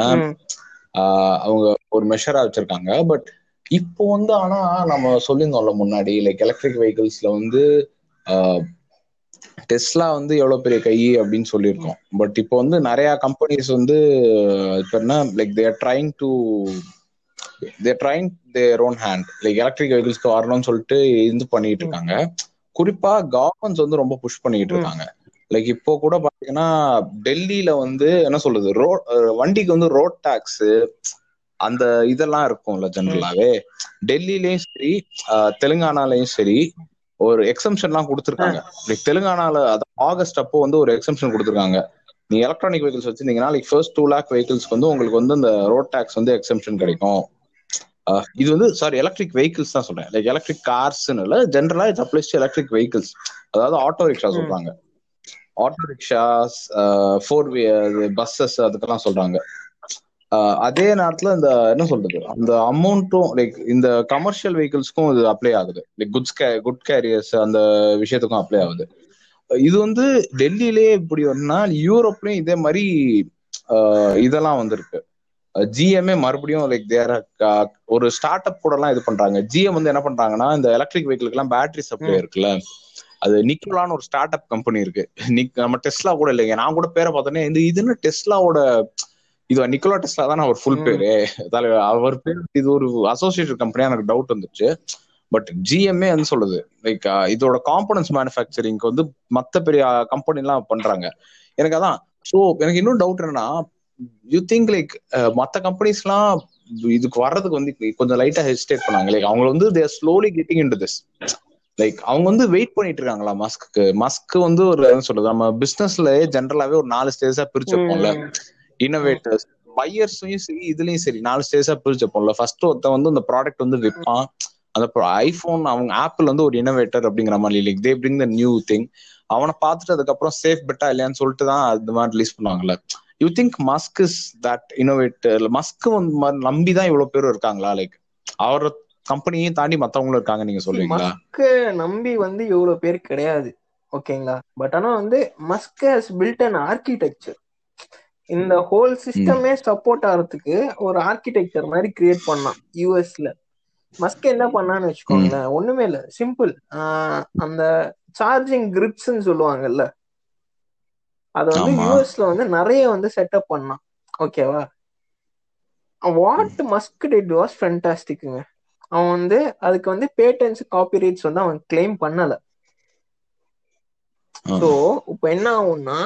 அவங்க ஒரு மெஷரா வச்சிருக்காங்க. பட் இப்போ வந்து ஆனா நம்ம சொல்லியிருந்தோம்ல முன்னாடி லைக் எலக்ட்ரிக் வெஹிக்கிள்ஸ்ல வந்து டெஸ்லா வந்து எவ்வளவு பெரிய கை அப்படின்னு சொல்லியிருக்கோம். பட் இப்போ வந்து நிறைய கம்பெனிஸ் வந்து இப்போ என்ன like they're trying to they're trying their own hand like electric வெஹிக்கிள்ஸ்க்கு வரணும்னு சொல்லிட்டு இது பண்ணிட்டு இருக்காங்க. குறிப்பா கவர்மெண்ட்ஸ் வந்து ரொம்ப புஷ் பண்ணிட்டு இருக்காங்க. லைக் இப்போ கூட பாத்தீங்கன்னா டெல்லியில வந்து என்ன சொல்றது ரோட் வண்டிக்கு வந்து ரோட் டாக்ஸ் அந்த இதெல்லாம் இருக்கும்ல ஜென்ரலாவே. டெல்லிலயும் சரி தெலுங்கானாலயும் சரி ஒரு எக்ஸம்ஷன்லாம் கொடுத்துருக்காங்க. லைக் தெலுங்கானால ஆகஸ்ட் அப்போ வந்து ஒரு எக்ஸம்ஷன் கொடுத்துருக்காங்க. நீ எலக்ட்ரானிக் வெஹிக்கிள்ஸ் வச்சிருந்தீங்கன்னா லைக் ஃபர்ஸ்ட் டூ லேக் வெஹிக்கிள்ஸ்க்கு வந்து உங்களுக்கு வந்து இந்த ரோட் டாக்ஸ் வந்து எக்ஸம்ஷன் கிடைக்கும். இது வந்து சாரி எலக்ட்ரிக் வெஹிக்கிள்ஸ் தான் சொல்றேன். லைக் எலக்ட்ரிக் கார்ஸ்னு இல்ல ஜென்ரலா it's applies to electric vehicles அதாவது ஆட்டோ ரிக்ஷா சொல்றாங்க. Auto rickshaws four way buses அதுக்கெல்லாம் சொல்றாங்க. அதே நேரத்துல இந்த என்ன சொல்றது? அந்த அமௌண்ட்டும் லைக் இந்த கமர்ஷியல் வெஹிக்கிள்ஸ்க்கும் இது அப்ளை ஆகுது. லைக் குட்ஸ் கே குட் கேரியர்ஸ் அந்த விஷயத்துக்கும் அப்ளை ஆகுது. இது வந்து டெல்லியிலேயே இப்படி ஒன்னா யூரோப்லயும் இதே மாதிரி இதெல்லாம் வந்திருக்கு. ஜிஎம்ஏ மறுபடியும் லைக் தேர் ஒரு ஸ்டார்ட் அப் கூட எல்லாம் இது பண்றாங்க. ஜிஎம் வந்து என்ன பண்றாங்கன்னா இந்த எலக்ட்ரிக் வெஹிக்கிளுக்கு எல்லாம் பேட்டரி சப்ளை இருக்குல்ல. அது நிக்கோலான்னு ஒரு ஸ்டார்ட் அப் கம்பெனி இருக்கு. நிக் நம்ம டெஸ்லா கூட இல்லைங்க. நான் கூட பேரை பார்த்தோன்னே இந்த இது என்ன டெஸ்லாவோட இது நிக்கோலா டெஸ்லா தான் அவர் ஃபுல். பேரு. அவர் பேர் இது ஒரு அசோசியேட்டட் கம்பெனியா எனக்கு டவுட் வந்துச்சு பட் ஜிஎம்ஏ வந்து சொல்லுது. லைக் இதோட காம்பனன்ஸ் மேனுஃபேக்சரிங்க்கு வந்து மத்த பெரிய கம்பெனி எல்லாம் பண்றாங்க. எனக்கு அதான் ஸோ எனக்கு இன்னும் டவுட் என்னன்னா யூ திங்க் லைக் மத்த கம்பெனிஸ்லாம் இதுக்கு வர்றதுக்கு வந்து கொஞ்சம் லைட்டா ஹெசிடேட் பண்ணாங்க. லைக் அவங்க வந்து they're slowly getting into this like அவங்க வந்து வெயிட் பண்ணிட்டு இருக்காங்களா மஸ்க்கு மஸ்க் வந்து ஒரு சொல்றது நம்ம பிசினஸ்ல ஜென்ரலாவே ஒரு நாலு ஸ்டேஜா பிரிச்சிருப்போம்ல. இன்னோவேட்டர்ஸ் பையர்ஸையும் சரி இதுலயும் சரி நாலு ஸ்டேஜா பிரிச்சிருப்போம்ல ஃபர்ஸ்ட் ஒருத்தன் வந்து அந்த ப்ராடக்ட் வந்து விற்பான். அந்த ஐபோன் அவங்க ஆப்பிள் வந்து ஒரு இன்னோவேட்டர் அப்படிங்கிற மாதிரி like they bring the new thing அவனை பார்த்துட்டு அதுக்கப்புறம் சேஃப் பெட்டா இல்லையான்னு சொல்லிட்டு தான் அந்த மாதிரி ரிலீஸ் பண்ணுவாங்கல்ல. You think Musk is that innovator Musk வந்து நம்பி தான் இவ்வளவு பேர் இருக்காங்களா? லைக் அவர் கம்பெனியும் தாண்டி மத்தவங்களும் இருக்காங்க நீங்க சொல்லுவீங்களா மஸ்க நம்பி வந்து இவ்வளவு பேர் கிடையாது. ஓகேங்களா பட் ஆனா வந்து Musk has built an architecture இந்த ஹோல் சிஸ்டமே சப்போர்ட் ஆகிறதுக்கு ஒரு ஆர்கிடெக்சர் மாதிரி கிரியேட் பண்ணான் யூஎஸ்ல மஸ்க் என்ன பண்ணான்னு வச்சுக்கோங்களேன் ஒண்ணுமே இல்ல. சிம்பிள் அந்த சார்ஜிங் கிரிப்ஸ்ன்னு சொல்லுவாங்கல்ல அது வந்து. யூஎஸ்ல வந்து நிறைய வந்து செட்டப் பண்ணான். ஓகேவா வாட் மஸ்க் டிட் வாஸ் ஃபென்டாஸ்டிக்குங்க அவன் வந்து அதுக்கு வந்து பேட்டன்ஸ் காப்பிரைட்ஸ் வந்து அவன் கிளைம் பண்ணல. சோ இப்ப என்ன ஆகும்னா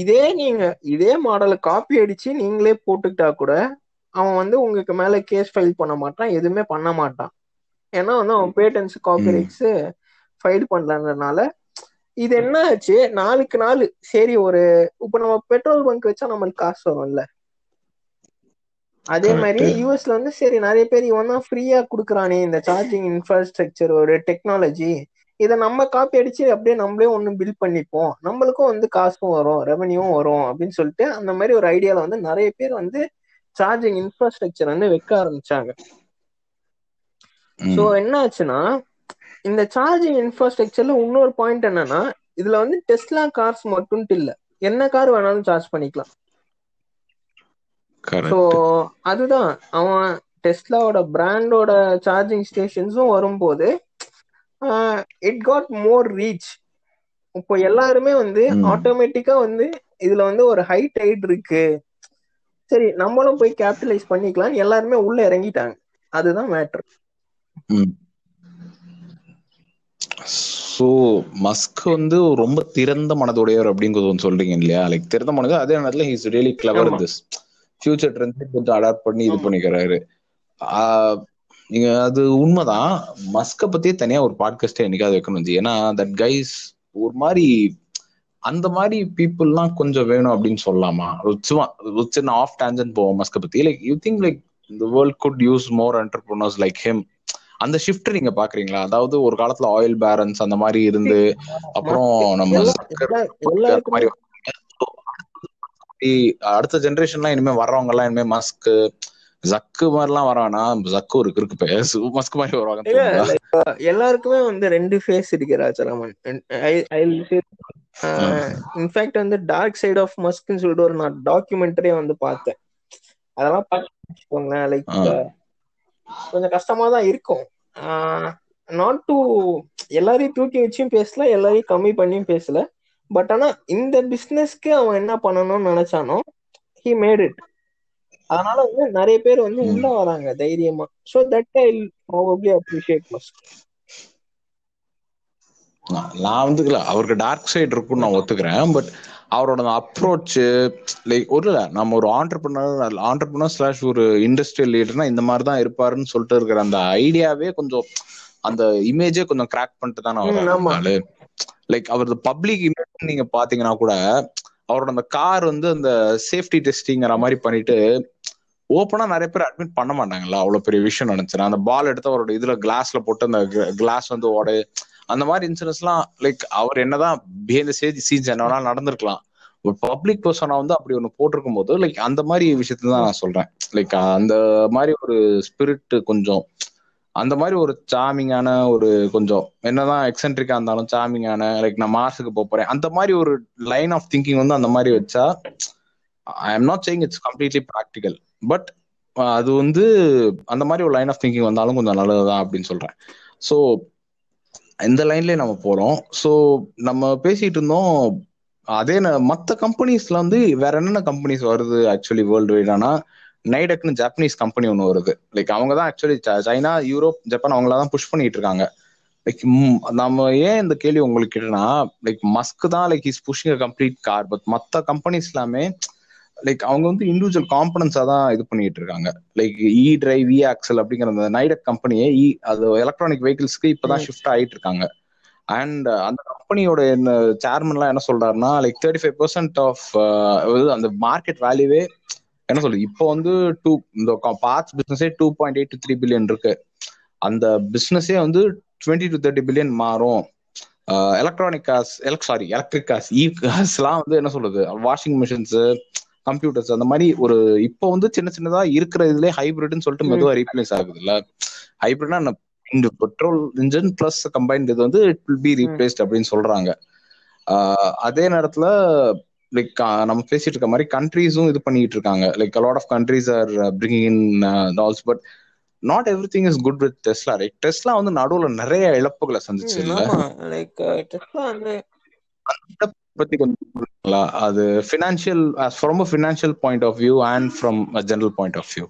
இதே நீங்க இதே மாடலை காப்பி அடிச்சு நீங்களே போட்டுக்கிட்டா கூட அவன் வந்து உங்களுக்கு மேல கேஸ் ஃபைல் பண்ண மாட்டான் எதுவுமே பண்ண மாட்டான். ஏன்னா வந்து அவன் பேட்டன்ஸ் காப்பிரைட்ஸ் ஃபைல் பண்ணலன்றனால இது என்ன ஆச்சு? நாளுக்கு நாள் சரி ஒரு இப்ப நம்ம பெட்ரோல் பங்க் வச்சா நம்மளுக்கு காசு வரும்ல. அதே மாதிரி. யூஎஸ்ல வந்து சரி நிறைய பேர் இவன் தான் ஃப்ரீயா குடுக்குறானே இந்த சார்ஜிங் இன்ஃப்ராஸ்ட்ரக்சர் ஒரு டெக்னாலஜி இதை நம்ம காப்பி அடிச்சு அப்படியே நம்மளே ஒண்ணு பில்ட் பண்ணிப்போம். நம்மளுக்கும் வந்து காசும் வரும் ரெவன்யூவும் வரும் அப்படின்னு சொல்லிட்டு அந்த மாதிரி ஒரு ஐடியால வந்து நிறைய பேர் வந்து சார்ஜிங் இன்ஃப்ராஸ்ட்ரக்சர் வந்து வைக்க ஆரம்பிச்சாங்க. சோ என்ன ஆச்சுன்னா இந்த சார்ஜிங் இன்ஃப்ராஸ்ட்ரக்சர்ல இன்னொரு பாயிண்ட் என்னன்னா இதுல வந்து டெஸ்லா கார்ஸ் மட்டும் இல்ல. என்ன கார் வேணாலும் சார்ஜ் பண்ணிக்கலாம். ஸோ அதுதான். அவன் டெஸ்லாவோட பிராண்டோட சார்ஜிங் ஸ்டேஷன்ஸும் வரும்போது இட் காட் மோர் ரீச் இப்போ எல்லாருமே வந்து. ஆட்டோமேட்டிக்கா வந்து இதுல வந்து ஒரு ஹை டைட் இருக்கு. சரி நம்மளும் போய் கேபிட்டலைஸ் பண்ணிக்கலாம் எல்லாருமே உள்ள இறங்கிட்டாங்க. அதுதான் மேட்ரு ம். ஸோ மஸ்க் வந்து ரொம்ப திறந்த மனதுடையவர் அப்படிங்கிறது ஒன்று சொல்றீங்க இல்லையா? லைக் திறந்த மனது அதே நேரத்தில் he's really clever. This future trend கொஞ்சம் அடாப்ட் பண்ணி இது. பண்ணிக்கிறாரு. ஆஹ் நீங்க அது உண்மைதான். மஸ்க பத்தியே தனியா ஒரு பாட்காஸ்டே என்னைக்காவது வைக்கணும் ஏன்னா தட் கைஸ் ஒரு மாதிரி அந்த மாதிரி பீப்புள்லாம் கொஞ்சம் வேணும் அப்படின்னு சொல்லலாமா? சும்மா ஒரு சின்ன ஆஃப் டேஞ்சன் போவோம் மஸ்க பத்தி. Like you think like the world could use more entrepreneurs like him? அந்த ஷிஃப்ட் நீங்க பாக்குறீங்களா? அதாவது ஒரு காலத்துல ஆயில் பேரன்ஸ் அந்த மாதிரி இருந்து அப்புறம் நம்ம அடுத்த ஜெனரேஷன்லாம் இனிமே வர்றவங்க எல்லாம் இனிமே மஸ்க் ஜக்கு மாதிரிலாம் வரானா? ஜக்கு ஒரு கிறுக்கு பையன். மஸ்க் மாதிரி வருவாங்க எல்லாருக்குமே வந்து ரெண்டு ஃபேஸ் இருக்கு ராஜராமன் இன்ஃபேக்ட் வந்து டார்க் சைடு ஆஃப் மஸ்க்னு சொல்லிட்டு ஒரு நான் டாக்குமெண்ட்டரே வந்து பார்த்தேன். அதெல்லாம் பார்த்துக்கோங்களேன் லைக். கொஞ்சம் கஷ்டமா தான் இருக்கும். நாட் டு எல்லாரையும் தூக்கி வச்சும் பேசல எல்லாரையும் கம்மி பண்ணியும் பேசல. பட் ஆனா இந்த பிசினஸ்க்கு அவன் என்ன பண்ணணும்னு நினைச்சானோ ஹி மேட் இட் அதனால வந்து நிறைய பேர் வந்து உள்ள வராங்க தைரியமா. So that I probably appreciate Musk நான் நான் வந்து இல்ல அவருக்கு டார்க் சைடு இருக்குன்னு நான் ஒத்துக்கிறேன் பட் அவரோட அப்ரோச் லைக் ஒரு நம்ம ஒரு ஆண்டர்பிரினர் ஆண்டர்பிரினர் ஸ்லாஷ் ஒரு இண்டஸ்ட்ரியல் லீடர்னா இந்த மாதிரி தான் இருப்பாருன்னு சொல்லிட்டு இருக்கிற அந்த ஐடியாவே கொஞ்சம் அந்த இமேஜே கொஞ்சம் கிராக் பண்ணிட்டு தானே. வராரு லைக் அவரது பப்ளிக் இமேஜ் நீங்க பாத்தீங்கன்னா கூட அவரோட அந்த கார் வந்து அந்த சேஃப்டி டெஸ்டிங்கிற மாதிரி பண்ணிட்டு ஓப்பனா நிறைய பேர் அட்மிட் பண்ண மாட்டாங்கல்ல அவ்வளவு பெரிய விஷயம் நினைச்சேன் அந்த பால் எடுத்து அவரோட இதுல கிளாஸ்ல போட்டு அந்த கிளாஸ் வந்து ஓடு அந்த மாதிரி இன்சூரன்ஸ் எல்லாம் லைக் அவர் என்னதான் பிஹேந்த சேஜ் சீன்ஸ் என்ன வேணாலும் நடந்திருக்கலாம். ஒரு பப்ளிக் பர்சனா வந்து அப்படி ஒண்ணு போட்டிருக்கும் போது லைக் அந்த மாதிரி விஷயத்த தான் நான் சொல்றேன். லைக் அந்த மாதிரி ஒரு ஸ்பிரிட் கொஞ்சம் அந்த மாதிரி ஒரு சாமிங்கான ஒரு கொஞ்சம் என்னதான் எக்ஸென்ட்ரிக்கா இருந்தாலும் சாமிங்கான லைக் நான் மார்ஸுக்கு போப் போறேன். அந்த மாதிரி ஒரு லைன் ஆஃப் திங்கிங் வந்து அந்த மாதிரி வச்சா I am not saying it's completely practical but அது வந்து அந்த மாதிரி ஒரு லைன் ஆஃப் திங்கிங் வந்தாலும் கொஞ்சம் நல்லதுதான் அப்படின்னு சொல்றேன். ஸோ இந்த லைன்லயே நம்ம போறோம். ஸோ நம்ம பேசிட்டு இருந்தோம் அதே ந- கம்பெனிஸ்ல வந்து வேற என்னென்ன கம்பெனிஸ் வருது ஆக்சுவலி வேர்ல்டு வைடானா நைடக்னு ஜாப்பனீஸ் கம்பெனி ஒன்று வருது. லைக் அவங்க தான் ஆக்சுவலி சைனா யூரோப் ஜப்பான் அவங்கள தான் புஷ் பண்ணிட்டு இருக்காங்க. லைக் நம்ம ஏன் இந்த கேள்வி உங்களுக்கு கேட்டனா லைக் மஸ்க் தான் like is pushing complete car but மற்ற கம்பெனிஸ் எல்லாமே லைக் அவங்க வந்து இண்டிவிஜுவல் காம்பனன்ஸா தான் இது பண்ணிட்டு இருக்காங்க like e drive e axle அப்படிங்கிற அந்த நைடக் கம்பெனியே இ அது எலக்ட்ரானிக் வெஹிக்கிள்ஸ்க்கு இப்பதான். ஷிஃப்ட் ஆயிட்டு இருக்காங்க அண்ட் அந்த கம்பெனியோட என்ன சேர்மன்லாம் என்ன சொல்றாருன்னா like thirty five percent of அந்த மார்க்கெட் வேல்யூவே என்ன சொல்றது இப்போ வந்து டூ இந்த parts பிசினஸே two point eight three billion இருக்கு. அந்த பிசினஸே வந்து டுவெண்ட்டி டு தேர்ட்டி பில்லியன் மாறும். Electronic cars elec sorry electric cars e காஸ்லாம் வந்து என்ன சொல்றது வாஷிங் மிஷின்ஸ் கம்ப்யூட்டர்ஸ் அந்த மாதிரி ஒரு இப்போ வந்து சின்ன சின்னதா இருக்கிற இதுல ஹைபிரிட்னு சொல்லிட்டு. மெதுவா ரீப்ளேஸ் ஆகுது இல்ல ஹைபிரிட்னா இந்த பெட்ரோல் இன்ஜின் பிளஸ் கம்பைன்ட் இது வந்து இட் வில் பி. ரீப்ளேஸ்ட் அப்படின்னு சொல்றாங்க. அதே நேரத்துல லைக் நம்ம பேசிட்டு இருக்க மாதிரி கண்ட்ரீஸும் இது பண்ணிட்டு இருக்காங்க. Like lot of countries are bringing in laws but not everything is good with Tesla right Tesla வந்து நடுவுல நிறைய இழப்புகளை சந்திச்சு இல்ல? லைக் டெஸ்லா வந்து பத்தி கொஞ்சம் அது financial from financial point of view and from general point of view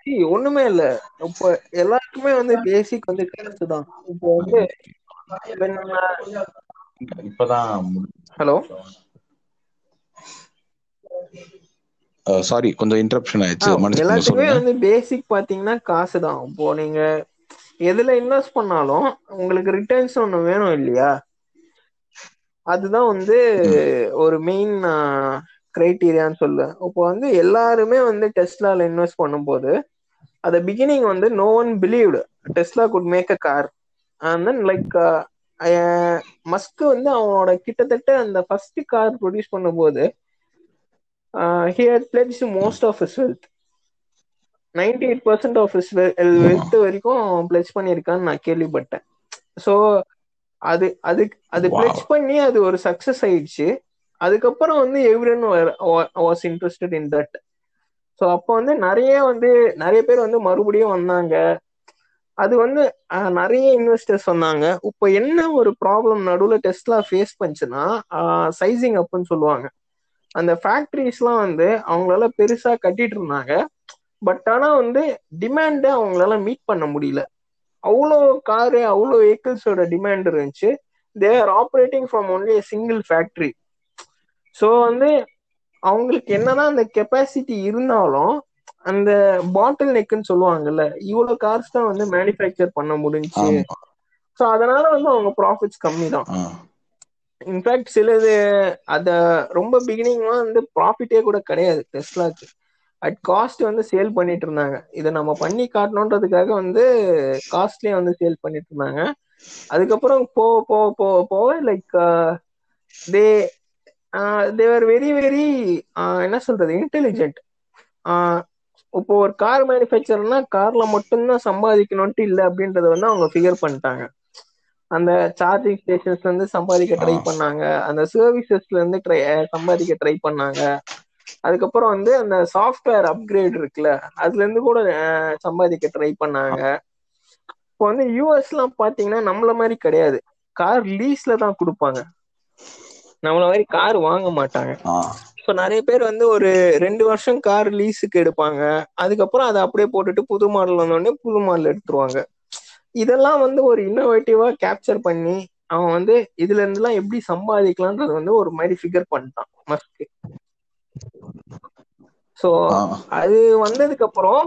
C ஒண்ணுமே இல்ல. இப்போ எல்லாருக்குமே வந்து பேசிக் வந்து காசு தான். இப்போ வந்து இப்பதான் ஹலோ சாரி கொஞ்சம் இன்டரப்ஷன் ஆயிடுச்சு. எல்லாத்துக்குமே வந்து பேசிக் பாத்தீங்கன்னா காசு தான். இப்போ நீங்க எதுல இன்வெஸ்ட் பண்ணாலும் உங்களுக்கு ரிட்டர்ன்ஸ் ஒண்ணு வேணும் இல்லையா? அதுதான் வந்து ஒரு மெயின் கிரைட்டீரியான்னு சொல்லுவேன் இப்போ வந்து எல்லாருமே வந்து டெஸ்லால இன்வெஸ்ட் பண்ணும்போது அத பிகினிங் வந்து no one believed Tesla could make a car and then like Musk வந்து அவனோட கிட்டத்தட்ட அந்த ஃபர்ஸ்ட் கார் ப்ரொடியூஸ் பண்ணும்போது he had pledge most of his wealth ninety eight percent of his wealth வரைக்கும் பிளெட்ஜ் பண்ணியிருக்கான்னு நான் கேள்விப்பட்டேன். ஸோ அது அது அது. பிளெட்ஜ் பண்ணி அது ஒரு சக்சஸ் ஆயிடுச்சு. அதுக்கப்புறம் வந்து everyone was interested in that so அப்போ வந்து நிறைய வந்து நிறைய பேர் வந்து மறுபடியும் வந்தாங்க. அது வந்து நிறைய இன்வெஸ்டர்ஸ் வந்தாங்க இப்போ என்ன ஒரு ப்ராப்ளம் நடுவில் டெஸ்ட்லா ஃபேஸ் பண்ணுச்சுன்னா சைசிங் அப்னு சொல்லுவாங்க. அந்த ஃபேக்டரிஸ்லாம் வந்து அவங்களால பெருசா கட்டிட்டு இருந்தாங்க. பட் ஆனா வந்து டிமாண்டை அவங்களால மீட் பண்ண முடியல. அவ்வளோ காரு அவ்வளோ வெஹிக்கிள்ஸோட டிமாண்ட் இருந்துச்சு. They are operating from only single factory so வந்து அவங்களுக்கு என்னதான் அந்த கெப்பாசிட்டி இருந்தாலும் அந்த பாட்டில் நெக்குன்னு சொல்லுவாங்கல்ல இவ்வளோ கார்ஸ் தான் வந்து மேனுஃபேக்சர் பண்ண முடிஞ்சுச்சு. ஆமா. ஸோ அதனால வந்து அவங்க ப்ராஃபிட்ஸ் கம்மி தான். இன்ஃபேக்ட் சிலது அத ரொம்ப பிகினிங்லாம் வந்து ப்ராஃபிட்டே கூட கிடையாது டெஸ்லாக்கு அட் காஸ்ட் வந்து சேல் பண்ணிட்டு இருந்தாங்க இதை நம்ம பண்ணி காட்டணுன்றதுக்காக வந்து காஸ்ட்லயே வந்து சேல் பண்ணிட்டு இருந்தாங்க அதுக்கப்புறம் போக போக போக போக like they they were very very என்ன சொல்றது? இன்டெலிஜென்ட் இப்போ ஒரு கார் மேனுஃபேக்சர்னா கார்ல மட்டும்தான் சம்பாதிக்கணும்ட்டு இல்லை அப்படின்றத வந்து அவங்க ஃபிகர் பண்ணிட்டாங்க. அந்த சார்ஜிங் ஸ்டேஷன்ஸ்ல இருந்து சம்பாதிக்க ட்ரை. பண்ணாங்க. அந்த சர்வீசஸ்ல இருந்து ட்ரை சம்பாதிக்க ட்ரை பண்ணாங்க. அதுக்கப்புறம் வந்து அந்த சாஃப்ட்வேர் அப்கிரேட் இருக்குல்ல அதுல இருந்து கூட சம்பாதிக்க ட்ரை பண்ணாங்க. இப்போ வந்து யூஎஸ்லாம் பாத்தீங்கன்னா நம்மள மாதிரி கிடையாது. கார் லீஸ்ல தான் கொடுப்பாங்க. நம்மள மாதிரி கார் வாங்க மாட்டாங்க. இப்போ நிறைய பேர் வந்து ஒரு ரெண்டு வருஷம் கார் லீஸுக்கு எடுப்பாங்க. அதுக்கப்புறம் அதை அப்படியே போட்டுட்டு புது மாடல் வந்தோடனே புது மாடல் எடுத்துருவாங்க. இதெல்லாம் வந்து ஒரு இன்னோவேட்டிவா கேப்சர் பண்ணி அவன் வந்து இதுல இருந்துலாம் எப்படி சம்பாதிக்கலான்றது வந்து ஒரு மாதிரி ஃபிகர் பண்ணிட்டான் மஸ்க்கு ஸோ ஆ. அது வந்ததுக்கு அப்புறம்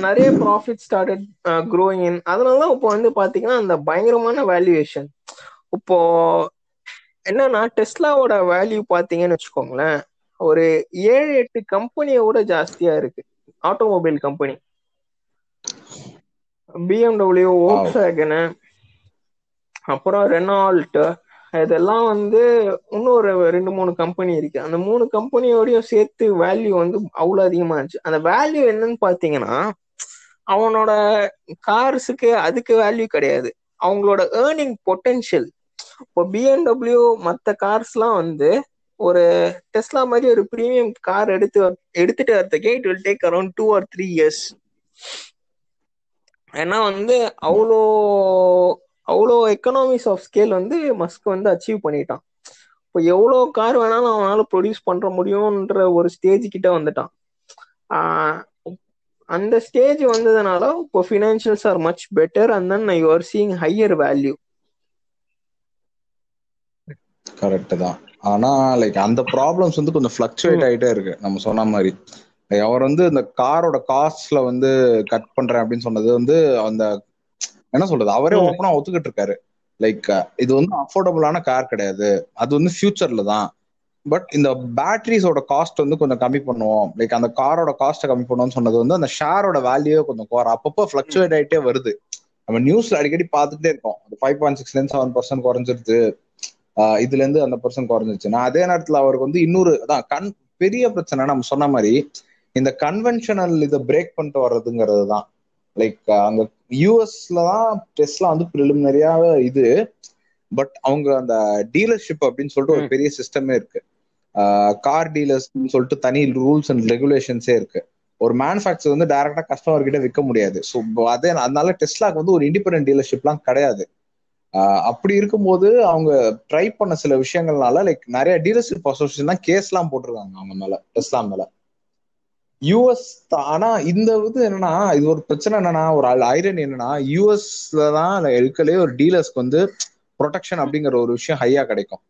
நிறைய ப்ராஃபிட் ஸ்டார்டட் க்ரோயிங் இன் அதனால தான் இப்போ வந்து பாத்தீங்கன்னா அந்த பயங்கரமான வேல்யூவேஷன் இப்போ என்னன்னா டெஸ்லாவோட வேல்யூ பாத்தீங்கன்னு வச்சுக்கோங்களேன் ஒரு ஏழு எட்டு கம்பெனியோட ஜாஸ்தியா இருக்கு. Automobile company BMW Volkswagen அப்புறம் ரெனால்ட் இதெல்லாம் வந்து இன்னும் ஒரு ரெண்டு மூணு கம்பெனி இருக்கு. அந்த மூணு கம்பெனியோடயும் சேர்த்து வேல்யூ வந்து அவ்வளோ அதிகமா இருந்துச்சு. அந்த வேல்யூ என்னன்னு பாத்தீங்கன்னா அவனோட கார்ஸுக்கு அதுக்கு வேல்யூ கிடையாது. அவங்களோட ஏர்னிங் பொட்டென்ஷியல் இப்போ பிஎன்டபிள்யூ மற்ற கார்ஸ்லாம் வந்து ஒரு டெஸ்லா மாதிரி ஒரு ப்ரீமியம் கார் எடுத்து எடுத்துட்டு வரதுக்கே it will take around two or three years ஏன்னா வந்து அவ்வளோ அவ்வளோ எக்கனாமிக்ஸ் ஆஃப் ஸ்கேல் வந்து மஸ்க் வந்து அச்சீவ் பண்ணிட்டான். இப்போ எவ்வளோ கார் வேணாலும் அவனால ப்ரொடியூஸ் பண்ற முடியும்ன்ற ஒரு ஸ்டேஜ் கிட்ட வந்துட்டான். அந்த ஸ்டேஜ் வந்ததுனால இப்போ financials are much better and then you are seeing higher value correct தான். ஆனா லைக் அந்த ப்ராப்ளம்ஸ் வந்து கொஞ்சம் ஃபிளக்சுவேட் ஆயிட்டே இருக்கு. நம்ம சொன்ன மாதிரி. அவர் வந்து இந்த காரோட காஸ்ட்ல வந்து கட் பண்றேன் அப்படின்னு சொன்னது வந்து அந்த என்ன சொல்றது? அவரே. ஓப்பனா ஒத்துக்கிட்டு இருக்காரு லைக் இது வந்து அஃபோர்டபுளான கார் கிடையாது. அது வந்து ஃபியூச்சர்ல தான். பட் இந்த பேட்டரிஸோட காஸ்ட் வந்து கொஞ்சம் கம்மி பண்ணுவோம். லைக் அந்த காரோட காஸ்ட்டை கம்மி பண்ணுவோம்னு சொன்னது வந்து அந்த ஷேரோட வேல்யூவே கொஞ்சம் குறை அப்பப்போ ஃபிளக்சுவேட் ஆயிட்டே வருது. நம்ம நியூஸ்ல அடிக்கடி பார்த்துட்டே இருக்கோம். ஃபைவ் பாயிண்ட் சிக்ஸ்ல இருந்து செவன் பர்சன்ட் குறைஞ்சிருது. இதுல இருந்து அந்த பர்சன்ட் குறைஞ்சிருச்சு. நான் அதே நேரத்துல அவருக்கு வந்து இன்னொரு அதான் கண் பெரிய பிரச்சனை நம்ம சொன்ன மாதிரி இந்த கன்வென்ஷனல் இதை பிரேக் பண்ணிட்டு வர்றதுங்கிறது தான். லைக் அங்க யூஎஸ்ல தான் டெஸ்ட்லாம் வந்து ப்ரிலிமினரியா இது. பட் அவங்க அந்த டீலர்ஷிப் அப்படின்னு சொல்லிட்டு ஒரு. பெரிய சிஸ்டமே இருக்கு. கார் டீலர்ஸ்னு சொல்லிட்டு தனி ரூல்ஸ் அண்ட் ரெகுலேஷன்ஸே இருக்கு. ஒரு மேனுஃபேக்சர் வந்து டைரக்டா கஸ்டமர் கிட்ட விற்க முடியாது. ஸோ அதே அதனால டெஸ்லாக்கு வந்து ஒரு இண்டிபெண்டன்ட் டீலர்ஷிப்லாம் கிடையாது. ஆஹ் அப்படி இருக்கும்போது அவங்க ட்ரை பண்ண சில விஷயங்கள்னால லைக் நிறைய டீலர்ஷிப் அசோசியேஷன் தான் கேஸ்லாம் போட்டிருக்காங்க அவங்க மேல டெஸ்லா மேல. யூஎஸ் ஆனா இந்த இது என்னன்னா இது ஒரு பிரச்சனை என்னன்னா ஒரு ஐரன் என்னன்னா யூஎஸ்ல தான் எடுக்கலே ஒரு டீலர்ஸ்க்கு வந்து ப்ரொடெக்ஷன் அப்படிங்கிற ஒரு விஷயம் ஹையா கிடைக்கும்.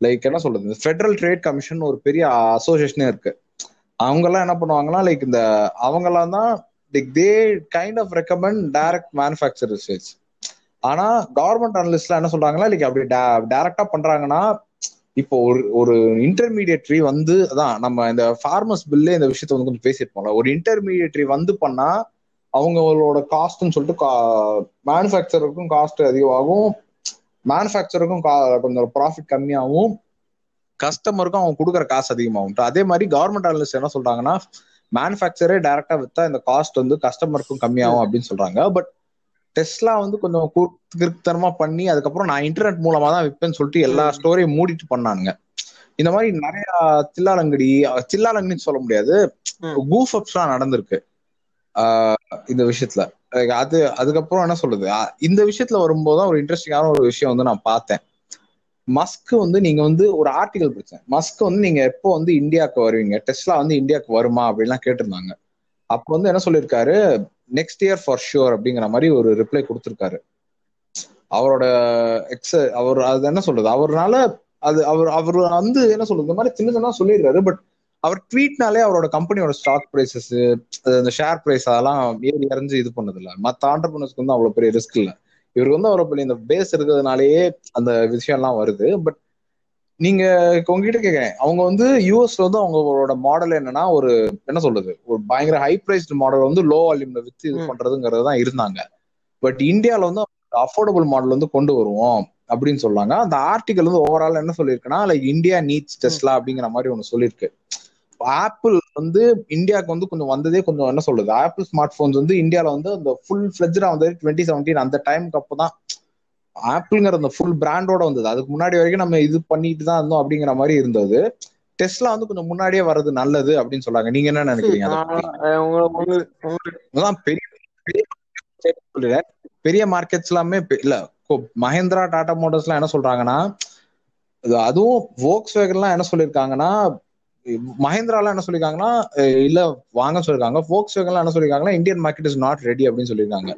லைக் என்ன சொல்றது? ஃபெடரல் ட்ரேட் கமிஷன் ஒரு பெரிய அசோசியேஷனே இருக்கு. அவங்க எல்லாம் என்ன பண்ணுவாங்கன்னா லைக் இந்த அவங்கெல்லாம் தான் like they kind of recommend direct manufacture sales ஆனா கவர்மெண்ட் அனலிஸ்ட்ல என்ன சொல்றாங்கன்னா லைக் அப்படி டேரக்டா பண்றாங்கன்னா இப்போ ஒரு ஒரு இன்டர்மீடியட்ரி வந்து அதான் நம்ம இந்த ஃபார்மர்ஸ் பில்ல இந்த விஷயத்த வந்து கொஞ்சம் பேசியிருப்போம்ல. ஒரு இன்டர்மீடியட்ரி வந்து பண்ணா அவங்களோட காஸ்ட்னு சொல்லிட்டு மேனுஃபேக்சருக்கும் காஸ்ட் அதிகமாகும். மேனுஃபேக்சருக்கும் கொஞ்சம் ப்ராஃபிட் கம்மியாகும். கஸ்டமருக்கும் அவங்க கொடுக்குற காசு அதிகமாகும். அதே மாதிரி கவர்மெண்ட் அனலிஸ்ட் என்ன சொல்றாங்கன்னா மேனுஃபேக்சரே டைரக்டா வித்தா இந்த காஸ்ட் வந்து கஸ்டமருக்கும் கம்மியாகும் அப்படின்னு சொல்றாங்க. பட் டெஸ்ட்லா வந்து கொஞ்சம் கிருத்தனமா பண்ணி அதுக்கப்புறம் நான் இன்டர்நெட் மூலமா தான் விற்பேன்னு சொல்லிட்டு எல்லா ஸ்டோரையும் மூடிட்டு பண்ணானுங்க. இந்த மாதிரி நிறைய சில்லாலங்கடி சில்லாலங்கடின்னு சொல்ல முடியாது. கூஃப் அப்ஸ்லாம் நடந்திருக்கு. இந்த விஷயத்துல. அது அதுக்கப்புறம் என்ன சொல்றது? இந்த விஷயத்துல வரும்போது தான் ஒரு இன்ட்ரெஸ்டிங்கான ஒரு விஷயம் வந்து நான் பார்த்தேன். மஸ்க் வந்து நீங்க வந்து ஒரு ஆர்டிகல் படிச்சேன். மஸ்க் வந்து நீங்க எப்போ வந்து இந்தியாவுக்கு வருவீங்க? டெஸ்ட்லா வந்து இந்தியாவுக்கு வருமா? அப்படின்லாம் கேட்டிருந்தாங்க. அப்போ வந்து என்ன சொல்லியிருக்காரு? நெக்ஸ்ட் இயர் ஃபார் ஷுர் அப்படிங்கிற மாதிரி ஒரு ரிப்ளை கொடுத்துருக்காரு. அவரோட எக்ஸ் அவர் அது என்ன சொல்றது? அவர்னால அது அவர் அவர் வந்து என்ன சொல்றது? இந்த மாதிரி சின்ன சின்ன சொல்லிடுறாரு பட் அவர் ட்வீட்னாலே அவரோட கம்பெனியோட ஸ்டாக் ப்ரைசஸ் அந்த ஷேர் ப்ரைஸ் அதெல்லாம் ஏறி இறஞ்சு இது பண்ணது இல்லை மற்ற ஆண்டர்பனர்ஸ்க்கு வந்து அவ்வளோ பெரிய ரிஸ்க் இல்லை. இவருக்கு வந்து அவ்வளோ பெரிய இந்த பேஸ் இருக்கிறதுனாலயே அந்த விஷயம்லாம் வருது பட் நீங்க உங்ககிட்ட கேட்கிறேன் அவங்க வந்து யூஎஸ்ல வந்து அவங்களோட மாடல் என்னன்னா ஒரு என்ன சொல்றது? ஒரு பயங்கர ஹை பிரைஸ்டு மாடல் வந்து லோ வால்யூம்ல வித்து இது பண்றதுங்கிறது தான் இருந்தாங்க. பட் இந்தியாவில வந்து அஃபோர்டபுள் மாடல் வந்து கொண்டு வருவோம் அப்படின்னு சொல்லாங்க. அந்த ஆர்டிகல் வந்து ஓவரால் என்ன சொல்லியிருக்குன்னா லைக் இந்தியா நீட்ஸ் டெஸ்லா அப்படிங்கிற மாதிரி ஒன்று சொல்லியிருக்கு ஆப்பிள் வந்து இந்தியாவுக்கு வந்து கொஞ்சம் வந்ததே கொஞ்சம் என்ன சொல்றது? ஆப்பிள் ஸ்மார்ட் போன்ஸ் வந்து இந்தியாவில வந்து அந்த ஃபுல் ஃபிளெஜ்டா வந்து டுவெண்ட்டி செவன்டீன் அந்த டைமுக்கு அப்பதான் ஆப்பிள்ங்கிற அந்த ஃபுல் பிராண்டோட வந்தது. அதுக்கு முன்னாடி வரைக்கும் நம்ம இது பண்ணிட்டு தான் இருந்தோம் அப்படிங்கிற மாதிரி இருந்தது. டெஸ்ட்லா வந்து கொஞ்சம் முன்னாடியே வர்றது நல்லது அப்படின்னு சொல்றாங்க நீங்க என்ன நினைக்கிறீங்க பெரிய மார்க்கெட்ஸ் எல்லாமே இல்ல மஹேந்திரா டாடா மோட்டர்ஸ் எல்லாம் என்ன சொல்றாங்கன்னா அதுவும் வோக்ஸ் வேகன்லாம் என்ன சொல்லியிருக்காங்கன்னா மஹேந்திராலாம் என்ன சொல்லியிருக்காங்கன்னா இல்ல வாங்க சொல்லிருக்காங்க வோக்ஸ் வேகன்லாம் என்ன சொல்லியிருக்காங்கன்னா Indian market is not ready அப்படின்னு சொல்லியிருக்காங்க.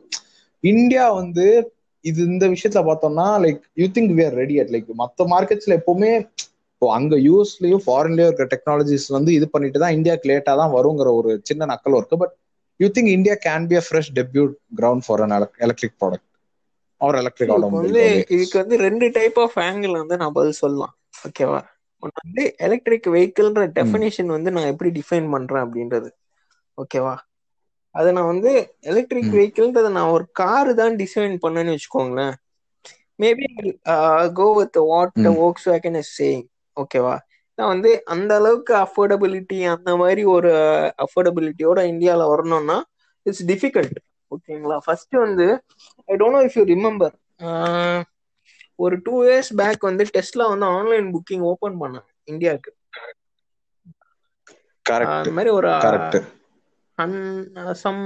இந்தியா வந்து இது இந்த விஷயத்துல பார்த்தோம்னா like you think we are ready at like மற்ற மார்க்கெட்ஸ்ல எப்பவுமே இப்போ அங்க யூஎஸ்லயும் ஃபாரின்லயும் இருக்கிற டெக்னாலஜிஸ் வந்து இது பண்ணிட்டு தான் இந்தியாவுக்கு லேட்டா தான் வருங்கிற ஒரு சின்ன நக்கல் இருக்கு but you think India can be a fresh debut ground for an electric product or electric வந்து இதுக்கு வந்து ரெண்டு டைப் ஆஃப் ஆங்கிள் வந்து நான் பதில் சொல்லலாம். ஓகேவா ஒன்று வந்து எலக்ட்ரிக் வெஹிக்கிள்ன்ற டெஃபினேஷன் வந்து நான் எப்படி டிஃபைன் பண்றேன் அப்படின்றது. ஓகேவா அதை நான் வந்து எலக்ட்ரிக் வெஹிக்கிள்ன்றத நான் ஒரு காரு தான் டிசைன் பண்ணேன்னு வச்சுக்கோங்களேன். Maybe go with what Volkswagen is saying ஓகேவா நான் வந்து அந்த அளவுக்கு அஃபோர்டபிலிட்டி அந்த மாதிரி ஒரு அஃபோர்டபிலிட்டியோட இந்தியாவில் வரணும்னா இட்ஸ் டிஃபிகல்ட் ஓகேங்களா ஃபர்ஸ்ட் வந்து I don't know if you remember ஒரு டூ இயர்ஸ் பேக் வந்து டெஸ்ட்ல வந்து ஆன்லைன் புக்கிங் ஓபன் பண்ணாங்க இந்தியாவுக்கு. அந்த மாதிரி ஒரு some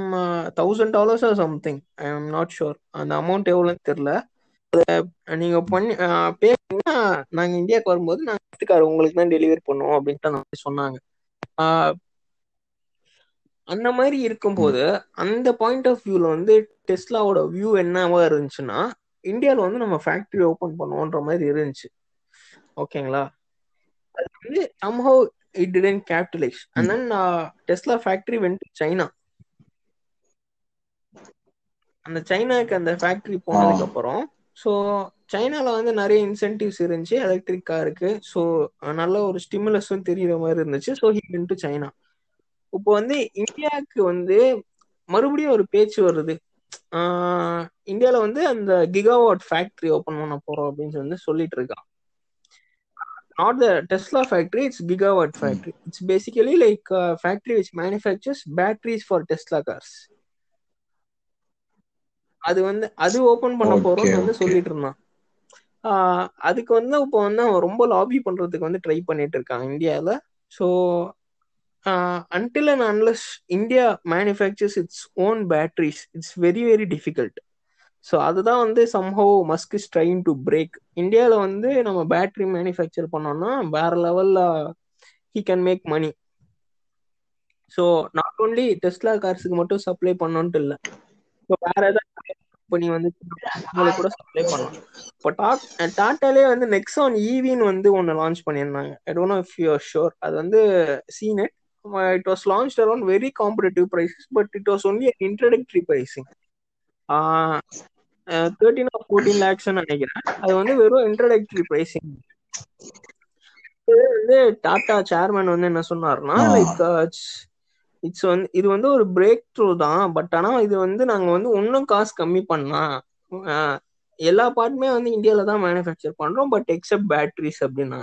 thousand dollars or something I am not sure அந்த அமௌண்ட் எவ்வளோன்னு தெரியல. நீங்க பண்ணி பேசிங்கன்னா பேசுனீங்கன்னா நாங்க இந்தியாவுக்கு வரும்போது நாங்க எடுத்துக்காரு. உங்களுக்கு தான் டெலிவரி பண்ணுவோம் அப்படின்ட்டு நான் சொன்னாங்க. அந்த மாதிரி இருக்கும்போது அந்த பாயிண்ட் ஆஃப் வியூல வந்து டெஸ்லாவோட வியூ என்னவா இருந்துச்சுன்னா இந்தியாவில் வந்து நம்ம ஃபேக்டரி ஓபன் பண்ணுவோன்ற மாதிரி இருந்துச்சு. ஓகேங்களா அது வந்து somehow it didn't capitalize. And then Tesla factory went China அந்த சைனாக்கு அந்த ஃபேக்டரி போனதுக்கு அப்புறம் ஸோ சைனால வந்து நிறைய இன்சென்டிவ்ஸ் இருந்துச்சு. எலக்ட்ரிக் காருக்கு ஸோ நல்ல ஒரு ஸ்டிமுலஸும் தெரியுற மாதிரி இருந்துச்சு. ஸோ ஹி டு சைனா இப்போ வந்து இந்தியாவுக்கு வந்து மறுபடியும் ஒரு பேச்சு வருது. ஆஹ் இந்தியால வந்து அந்த கிகாவாட் ஃபேக்டரி ஓபன் பண்ண போறோம் அப்படின்னு வந்து சொல்லிட்டு இருக்கான். Not the Tesla factory it's gigawatt factory it's basically like factory which manufactures batteries for Tesla cars அது வந்து அது ஓபன் பண்ண போறோம்னு வந்து. சொல்லிட்டு இருந்தான் அதுக்கு வந்து இப்போ வந்து அவன் ரொம்ப லாபி பண்றதுக்கு வந்து ட்ரை பண்ணிட்டு இருக்கான் இந்தியால so until and unless India manufactures its own batteries it's very very difficult so அதுதான் வந்து somehow Musk is trying to break இந்தியாவில் வந்து நம்ம பேட்டரி மேனுஃபேக்சர் பண்ணோம்னா வேற லெவலில் he can make money so not only Tesla கார்ஸுக்கு மட்டும் சப்ளை பண்ணோன்ட்டு இல்லை. ஸோ வேற ஏதாவது கம்பெனி வந்து அவங்களுக்கு கூட சப்ளை பண்ணலாம். இப்போ டாட் டாட்டாலே வந்து நெக்ஸான் ஈவின்னு வந்து ஒன்று லான்ச் பண்ணியிருந்தாங்க. I don't know if you sure அது வந்து seen it it was launch around very competitive prices but it was only introductory pricing thirteen or fourteen lakhs நினைக்கிறேன். அது வந்து வெறும் இன்ட்ரடக்டரி ப்ரைஸிங் வந்து டாடா சேர்மேன் வந்து என்ன சொன்னார்னா. லைக் இட்ஸ் வந்து இது வந்து ஒரு பிரேக் த்ரூ தான். பட் ஆனா இது வந்து நாங்க வந்து இன்னும் காசு கம்மி பண்ணா ஆஹ் எல்லா பார்ட்டுமே வந்து இந்தியால தான் மேனுஃபேக்சர் பண்றோம். பட் எக்ஸப்ட் பேட்டரிஸ் அப்படின்னா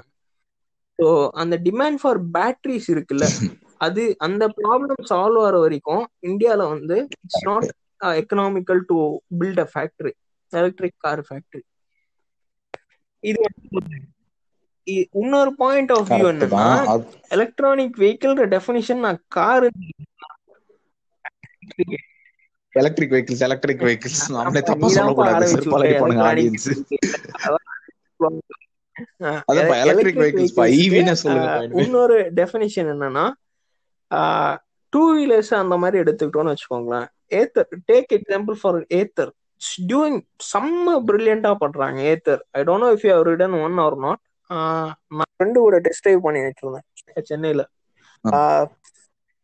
ஸோ அந்த டிமாண்ட் ஃபார் பேட்டரிஸ் இருக்குல்ல அது அந்த ப்ராப்ளம் சால்வ் ஆகிற வரைக்கும் இந்தியால வந்து it's not economical to build a factory electric car factory இது இன்னொரு பாயிண்ட் ஆஃப் வியூ என்னன்னா எலக்ட்ரானிக் வெஹிக்கிள் டெஃபினிஷன் நான் car electric vehicles electric vehicles நம்மளே தப்பா சொல்லக்கூடாது. ஆரம்பிச்சு செருப்பால் அடிப்பானுங்க ஆடியன்ஸ். அதான் எலக்ட்ரிக் வெஹிக்கிள்ஸ் பா ஈவினே சொல்லுங்க இன்னொரு டெஃபினிஷன் என்னன்னா டூ வீலர்ஸ் அந்த மாதிரி எடுத்துக்கிட்டோம்னு வச்சுக்கோங்களேன். Ather take example for Ather doing செம்ம பிரில்லியண்டா பண்றாங்க Ather I don't know if you ridden one or not நான் ஃப்ரெண்டு கூட டெஸ்ட் ட்ரைவ் பண்ணி வச்சிருந்தேன். சென்னையில. ஆஹ்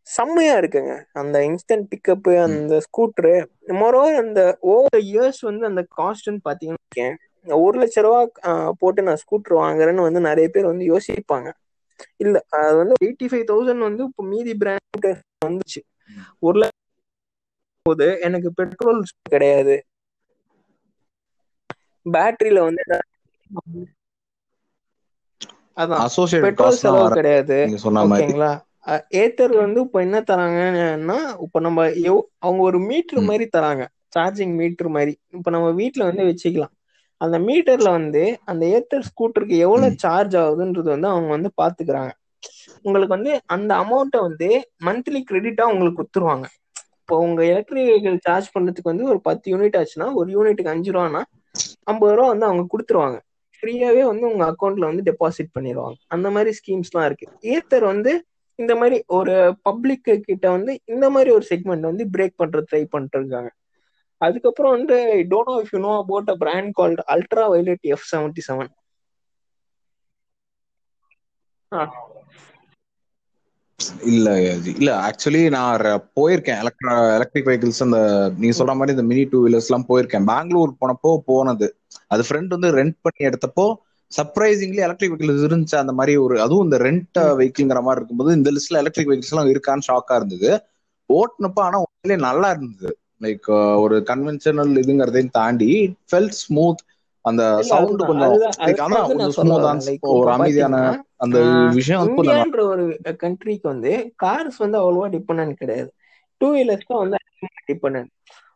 செம்மையா இருக்குங்க. அந்த இன்ஸ்டன்ட் பிக்கப் அந்த ஸ்கூட்டரு மொரோவர் அந்த ஓவர் இயர்ஸ் வந்து அந்த காஸ்ட்னு பாத்தீங்கன்னா ஒரு லட்ச ரூபா போட்டு நான் ஸ்கூட்டர் வாங்குறேன்னு வந்து நிறைய பேர் வந்து யோசிப்பாங்க. இல்ல அது வந்து எயிட்டி ஃபைவ் தௌசண்ட் வந்து இப்போ மீதி பிராண்ட் வந்துச்சு. ஒரு போது எனக்கு பெட்ரோல் கிடையாது. பேட்டரியில வந்து அதான். பெட்ரோல் செலவு கிடையாது. ஓகேங்களா? ஏத்தர் வந்து இப்ப என்ன தராங்கன்னா இப்ப நம்ம எவ்- அவங்க ஒரு மீட்டர். மாதிரி தராங்க. சார்ஜிங் மீட்டர் மாதிரி. இப்ப நம்ம வீட்ல வந்து வச்சுக்கலாம். அந்த மீட்டர்ல வந்து அந்த ஏத்தர் ஸ்கூட்டருக்கு எவ்வளவு. சார்ஜ் ஆகுதுன்றது வந்து அவங்க வந்து பாத்துக்கிறாங்க. உங்களுக்கு வந்து அந்த அமௌண்ட்டை வந்து மந்த்லி கிரெடிட்டா உங்களுக்கு கொடுத்துருவாங்க. இப்போ உங்க எலக்ட்ரிக் வெஹிக்கிள் சார்ஜ் பண்றதுக்கு வந்து ஒரு பத்து யூனிட் ஆச்சுன்னா ஒரு யூனிட்டுக்கு அஞ்சு ரூபான்னா ஐம்பது ரூபா வந்து அவங்க கொடுத்துருவாங்க. ஃப்ரீயாவே வந்து உங்க அக்கௌண்ட்ல வந்து டெபாசிட் பண்ணிடுவாங்க அந்த மாதிரி ஸ்கீம்ஸ்லாம் இருக்கு. ஏத்தர் வந்து இந்த மாதிரி ஒரு பப்ளிக் கிட்ட வந்து இந்த மாதிரி ஒரு செக்மெண்ட் வந்து பிரேக் பண்றது ட்ரை பண்ணிட்டு இருக்காங்க அதுக்கப்புறம் வந்து don't know if you know about a brand called Ultraviolette F seventy seven இல்ல இல்ல ஆக்சுவலி நான் போயிருக்கேன். எலக்ட்ரா எலக்ட்ரிக் வெஹிக்கிள்ஸ் அந்த நீங்க சொல்ற மாதிரி இந்த மினி டூ வீலர்ஸ் எல்லாம் போயிருக்கேன். பெங்களூர் போனப்போ போனது. அது ஃப்ரெண்ட் வந்து ரெண்ட் பண்ணி எடுத்தப்போ சர்ப்ரைசிங்லி எலக்ட்ரிக் வெஹிக்கிள்ஸ் இருந்துச்சு. அந்த மாதிரி ஒரு அதுவும் இந்த ரெண்ட். வெஹிக்கிள்ங்கிற மாதிரி இருக்கும்போது இந்த லிஸ்ட்ல எலக்ட்ரிக் வெஹிக்கிள்ஸ் எல்லாம் இருக்கான்னு ஷாக்கா இருந்தது. ஓட்டுனப்போ ஆனா உண்மையிலேயே நல்லா இருந்தது. லைக் ஒரு கன்வென்ஷனல் இதுங்கிறதையும் தாண்டி ஃபெல்ட் ஸ்மூத் அந்த சவுண்ட் கொஞ்சம் ஒரு அமைதியான அந்த விஷயம் ஒரு கண்ட்ரிக்கு வந்து கார்ஸ் வந்து அவ்வளவா டிபெண்ட் கிடையாது. டூ வீலர்ஸ் தான் வந்து டிபெண்ட்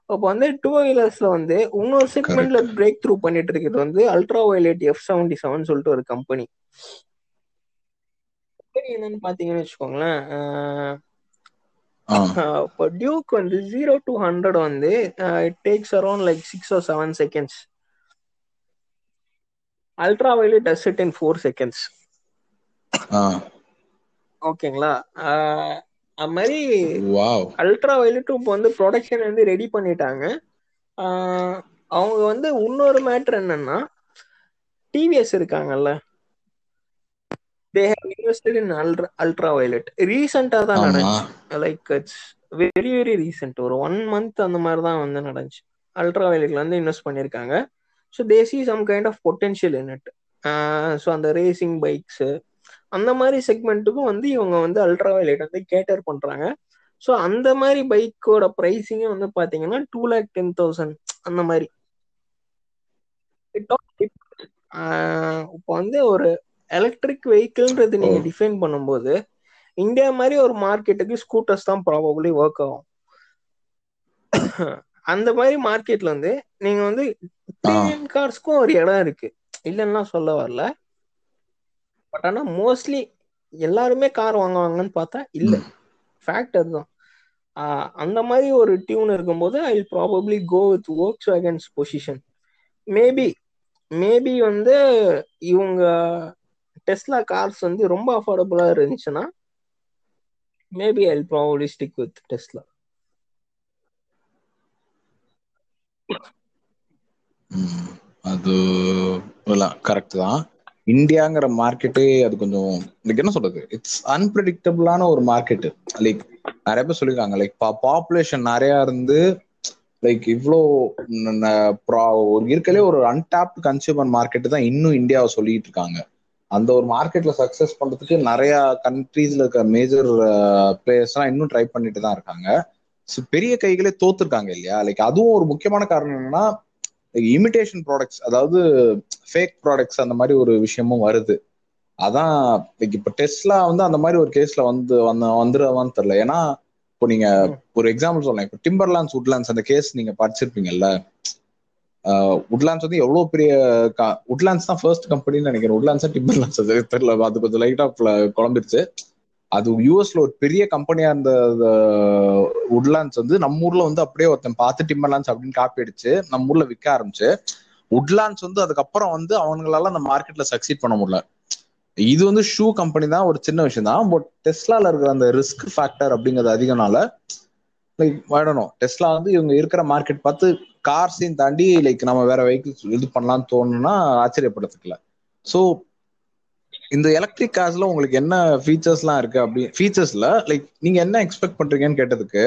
அப்போ வந்து டூ வீலர்ஸ்ல வந்து இன்னொரு செக்மெண்ட்ல பிரேக் த்ரூ பண்ணிட்டு இருக்கிறது வந்து ultra violet F seventy seven சொல்லிட்டு ஒரு கம்பெனி கம்பெனி என்னன்னு பாத்தீங்கன்னு வச்சுக்கோங்களேன் இப்போ டியூக் வந்து ஜீரோ டு ஹண்ட்ரட் வந்து it takes around like six or seven seconds Ultraviolette does it in four seconds ஓகேங்களா அது மாதிரி அல்ட்ரா வயலட்டும் இப்போ வந்து ப்ரொடக்ஷன் வந்து ரெடி பண்ணிட்டாங்க. அவங்க வந்து இன்னொரு மேட்ரு என்னன்னா டிவிஎஸ் இருக்காங்கல்ல? They have invested in ultra Ultraviolette ரீசெண்டா தான் நடந்துச்சு. Like it's very very recent ஒரு ஒன் மந்த் அந்த மாதிரி தான் வந்து நடந்துச்சு. அல்ட்ரா வயலட்ல வந்து இன்வெஸ்ட் பண்ணியிருக்காங்க. So they see some kind of potential in it so அந்த ரேசிங் பைக்ஸ் அந்த மாதிரி செக்மெண்ட்டுக்கும் வந்து இவங்க வந்து அல்ட்ரா வயலட் வந்து கேட்டர் பண்றாங்க. ஸோ அந்த மாதிரி பைக்கோட ப்ரைஸிங்கே வந்து பாத்தீங்கன்னா டூ லேக் டென் தௌசண்ட் அந்த மாதிரி. இப்போ வந்து ஒரு எலக்ட்ரிக் வெஹிக்கிள்ன்றது நீங்க ஓ. டிஃபைன் பண்ணும்போது இந்தியா மாதிரி ஒரு மார்க்கெட்டுக்கு ஸ்கூட்டர்ஸ் தான் ப்ராபபிளி ஒர்க் ஆகும். அந்த மாதிரி மார்க்கெட்ல வந்து நீங்க வந்து ப்ரீமியம் கார்ஸ்க்கும் ஒரு இடம் இருக்கு. இல்லைன்னா சொல்ல வரல. பட் ஆனா மோஸ்ட்லி எல்லாருமே கார் வாங்குவாங்கன்னு பார்த்தா இல்ல. ஃபேக்ட் அதுதான். அந்த மாதிரி ஒரு டியூன் இருக்கும்போது I probably go with Volkswagen's position maybe maybe வந்து இவங்க டெஸ்லா கார்ஸ் வந்து ரொம்ப அஃபோர்டபுளா இருந்துச்சுன்னா maybe I probably stick with Tesla ம். அது கரெக்ட் தான். இந்தியாங்கிற மார்க்கெட்டே அது கொஞ்சம் லைக் என்ன சொல்றது? இட்ஸ் அன்பிரடிக்டபிளான ஒரு மார்க்கெட் லைக் நிறைய பேர் சொல்லியிருக்காங்க லைக் பாப்புலேஷன் நிறைய இருந்து லைக் இவ்வளோ ஒரு இருக்கலே ஒரு அன்டாப்ட் கன்சியூமர் மார்க்கெட்டு தான் இன்னும் இந்தியாவை சொல்லிட்டு இருக்காங்க. அந்த ஒரு மார்க்கெட்ல சக்சஸ் பண்றதுக்கு நிறைய கண்ட்ரீஸ்ல இருக்க மேஜர் பிளேயர்ஸ்லாம் இன்னும் ட்ரை பண்ணிட்டு தான் இருக்காங்க. பெரிய கைகளே தோத்துருக்காங்க இல்லையா? லைக் அதுவும் ஒரு முக்கியமான காரணம் என்னன்னா இமிடேஷன் ப்ராடக்ட்ஸ் அதாவது ஃபேக் ப்ராடக்ட்ஸ் அந்த மாதிரி ஒரு விஷயமும் வருது. அதான் like இப்ப டெஸ்லா வந்து அந்த மாதிரி ஒரு கேஸ்ல வந்து வந்து வந்துருவான்னு தெரியல. ஏன்னா இப்போ நீங்க ஒரு எக்ஸாம்பிள் சொல்லலாம் இப்போ டிம்பர்லான்ஸ் உட்லாண்ட்ஸ் அந்த கேஸ் நீங்க படிச்சிருப்பீங்கல்ல உட்லாண்ட்ஸ் வந்து எவ்வளவு பெரிய உட்லாண்ட்ஸ் தான் ஃபர்ஸ்ட் கம்பெனின்னு நினைக்கிறேன். உட்லாண்ட்ஸ் டிம்பர்லான்ஸ் அது தெரியல. அது கொஞ்சம் லைட்டா குழம்பிருச்சு. அது யூஎஸ்ல ஒரு பெரிய கம்பெனியா இருந்த உட்லாண்ட்ஸ் வந்து நம்ம ஊர்ல வந்து அப்படியே ஒருத்தன் பார்த்து டிம்பர்லாண்ட்ஸ் அப்படின்னு காப்பி அடிச்சு நம்ம ஊர்ல விற்க ஆரம்பிச்சு. உட்லாண்ட்ஸ் வந்து அதுக்கப்புறம் வந்து அவங்களால அந்த மார்க்கெட்ல சக்சீட் பண்ண முடியல. இது வந்து ஷூ கம்பெனி தான் ஒரு சின்ன விஷயம் தான். பட் டெஸ்லால இருக்கிற அந்த ரிஸ்க் ஃபேக்டர் அப்படிங்கிறது அதிகனால லைக் வேடணும் டெஸ்லா வந்து இவங்க இருக்கிற மார்க்கெட் பார்த்து கார்ஸையும் தாண்டி லைக் நம்ம வேற வெஹிக்கிள்ஸ் இது பண்ணலாம்னு தோணுன்னா ஆச்சரியப்படுறதுக்குல ஸோ இந்த எலக்ட்ரிக் கார்ஸ்ல உங்களுக்கு என்ன ஃபீச்சர்ஸ்லாம் இருக்கு அப்படி ஃபீச்சர்ஸ்ல லைக் நீங்க என்ன எக்ஸ்பெக்ட் பண்றீங்கன்னு கேட்டதுக்கு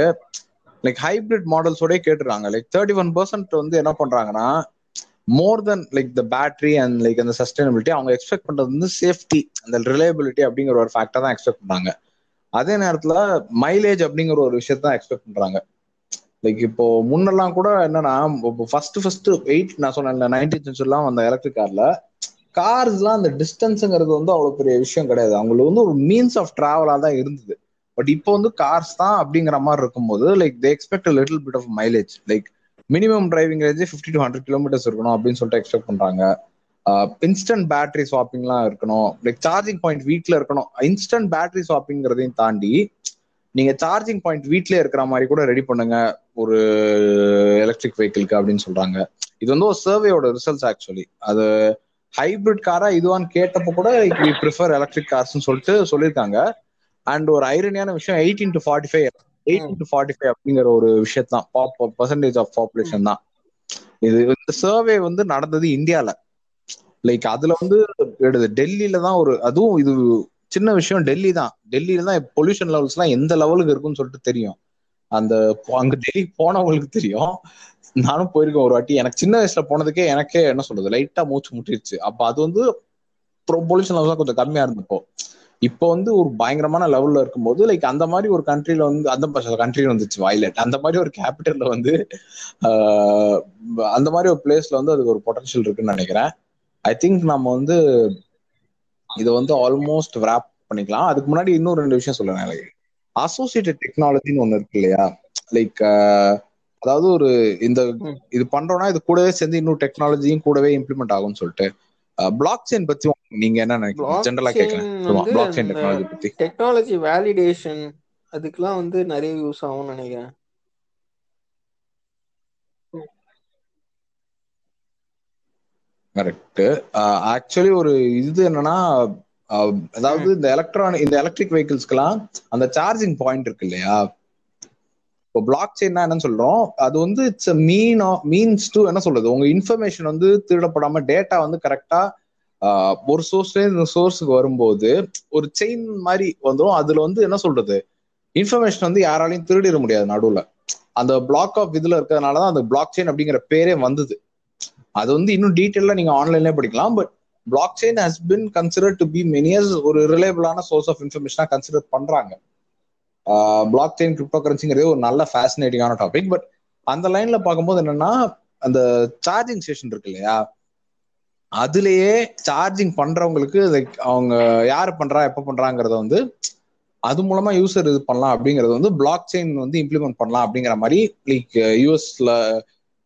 லைக் ஹைபிரிட் மாடல்ஸோட கேட்டுறாங்க. லைக் தேர்ட்டி ஒன் பர்சன்ட் வந்து என்ன பண்றாங்கன்னா more then like the battery and like அந்த சஸ்டைனபிலிட்டி அவங்க எக்ஸ்பெக்ட் பண்றது வந்து சேஃப்டி அந்த ரிலையபிலிட்டி அப்படிங்கிற ஒரு ஃபேக்டர் தான் எக்ஸ்பெக்ட் பண்றாங்க. அதே நேரத்துல மைலேஜ் அப்படிங்கிற ஒரு விஷயத்த தான் எக்ஸ்பெக்ட் பண்றாங்க. லைக் இப்போ முன்னெல்லாம் கூட என்னன்னா ஃபர்ஸ்ட் ஃபர்ஸ்ட் எயிட் நான் சொன்னேன் நைன்டீன் சென்ச்சுரிலாம் அந்த எலக்ட்ரிக் கார்ல கார்ஸ்லாம் அந்த டிஸ்டன்ஸுங்கிறது வந்து அவ்வளோ பெரிய விஷயம் கிடையாது. அவங்களுக்கு வந்து ஒரு மீன்ஸ் ஆஃப் ட்ராவலாக தான் இருந்தது. பட் இப்போ வந்து கார்ஸ் தான் அப்படிங்கிற மாதிரி இருக்கும்போது like they expect little bit of mileage like minimum driving ரேஞ்சே fifty to hundred kilometres இருக்கணும் அப்படின்னு சொல்லிட்டு எக்ஸ்பெக்ட் பண்ணுறாங்க இன்ஸ்டன்ட் பேட்டரி ஸ்வாப்பிங்லாம் இருக்கணும். லைக் சார்ஜிங் பாயிண்ட் வீட்டில் இருக்கணும். இன்ஸ்டன்ட் பேட்டரி ஸ்வாப்பிங்கிறதையும் தாண்டி நீங்கள் சார்ஜிங் பாயிண்ட் வீட்டிலே இருக்கிற மாதிரி கூட ரெடி பண்ணுங்க. ஒரு எலக்ட்ரிக் வெஹிக்கிளுக்கு அப்படின்னு சொல்கிறாங்க இது வந்து ஒரு சர்வேயோட ரிசல்ட்ஸ் ஆக்சுவலி அது ஹைபிரிட் காரா இதுவான்னு கேட்டப்போ கூட வி ப்ரிஃபர் எலக்ட்ரிக் கார்ஸ்னு சொல்லிட்டு சொல்லியிருக்காங்க. அண்ட் ஒரு ஐரனியான விஷயம் eighteen to forty five eighteen to forty five அப்படிங்கிற ஒரு விஷயத்தான் பாப் பர்சன்டேஜ் ஆஃப் பாப்புலேஷன் தான். இது இந்த சர்வே வந்து நடந்தது இந்தியால. லைக் அதுல வந்து எடுது டெல்லியில தான் ஒரு அதுவும் இது சின்ன விஷயம் டெல்லி தான். டெல்லியில தான் பொல்யூஷன் லெவல்ஸ் எல்லாம் எந்த லெவலுக்கு இருக்குன்னு சொல்லிட்டு தெரியும். அந்த அங்க டெல்லி போனவங்களுக்கு தெரியும். நானும் போயிருக்கேன் ஒரு வாட்டி. எனக்கு சின்ன வயசுல போனதுக்கே எனக்கே என்ன சொல்றது லைட்டா மூச்சு முட்டிருச்சு. அப்ப அது வந்து பொல்யூஷன் லெவல் கொஞ்சம் கம்மியா இருந்தப்போ. இப்போ வந்து ஒரு பயங்கரமான லெவல்ல இருக்கும்போது லைக் அந்த மாதிரி ஒரு கண்ட்ரில வந்து அந்த கண்ட்ரி வந்துச்சு வயலட் அந்த மாதிரி ஒரு கேபிட்டல்ல வந்து அந்த மாதிரி ஒரு பிளேஸ்ல வந்து அதுக்கு ஒரு பொட்டன்ஷியல் இருக்குன்னு நினைக்கிறேன். ஐ திங்க் நம்ம வந்து இதை வந்து ஆல்மோஸ்ட் ரேப் பண்ணிக்கலாம். அதுக்கு முன்னாடி இன்னும் ரெண்டு விஷயம் சொல்லுவேன் அசோசியேட்டட் டெக்னாலஜின்னு ஒன்று இருக்கு இல்லையா? லைக் அதாவது ஒரு இந்த இது பண்றோம்னா இது கூடவே சேர்ந்து இன்னும் டெக்னாலஜியும் கூடவே இம்ப்ளிமெண்ட் ஆகும்னு சொல்லிட்டு. பிளாக் செயின் பத்தி நீங்க என்ன நினைக்கிறீங்க? ஜென்ரலா கேக்குறேன். பிளாக் செயின் டெக்னாலஜி பத்தி. டெக்னாலஜி வேலிடேஷன் அதுக்கெல்லாம் வந்து நிறைய யூஸ் ஆகும்னு நினைக்கிறேன். கரெக்ட் ஆக்சுவலி ஒரு இது என்னன்னா அதாவது இந்த எலக்ட்ரானிக் இந்த எலக்ட்ரிக் வெஹிக்கிள்ஸ்க்குலாம் அந்த சார்ஜிங் பாயிண்ட் இருக்கு இல்லையா? இப்போ பிளாக் செயின்னா என்ன சொல்றோம்? அது வந்து இட்ஸ் மீன் மீன்ஸ் டு என்ன சொல்றது? உங்க இன்ஃபர்மேஷன் வந்து திருடப்படாம டேட்டா வந்து கரெக்டா ஒரு சோர்ஸ்ல இந்த சோர்ஸுக்கு வரும்போது ஒரு செயின் மாதிரி வந்துடும் அதுல வந்து என்ன சொல்றது? இன்ஃபர்மேஷன் வந்து யாராலையும் திருடிட முடியாது நடுவுல. அந்த பிளாக் ஆஃப் இதுல இருக்கிறதுனாலதான் அந்த பிளாக் செயின் அப்படிங்கிற பேரே வந்தது. அது வந்து இன்னும் டீட்டெயிலா நீங்க ஆன்லைன்லயே படிக்கலாம். But blockchain has been consider to be many as ஒரு ரிலேபிளான சோர்ஸ் ஆஃப் இன்ஃபர்மேஷனா கன்சிடர் பண்றாங்க. பிளாக் செயின் கிரிப்டோ கரன்சிங்கிறது ஒரு நல்ல ஃபேசினேட்டிங்கான டாபிக் பட் அந்த லைன்ல பார்க்கும்போது என்னன்னா அந்த சார்ஜிங் ஸ்டேஷன் இருக்கு இல்லையா? அதுலயே சார்ஜிங் பண்றவங்களுக்கு அவங்க யாரு பண்றா எப்ப பண்றாங்கிறத வந்து அது மூலமா யூசர் இது பண்ணலாம் அப்படிங்கறது வந்து பிளாக் செயின் வந்து இம்ப்ளிமெண்ட் பண்ணலாம் அப்படிங்கிற மாதிரி லைக் யூஎஸ்ல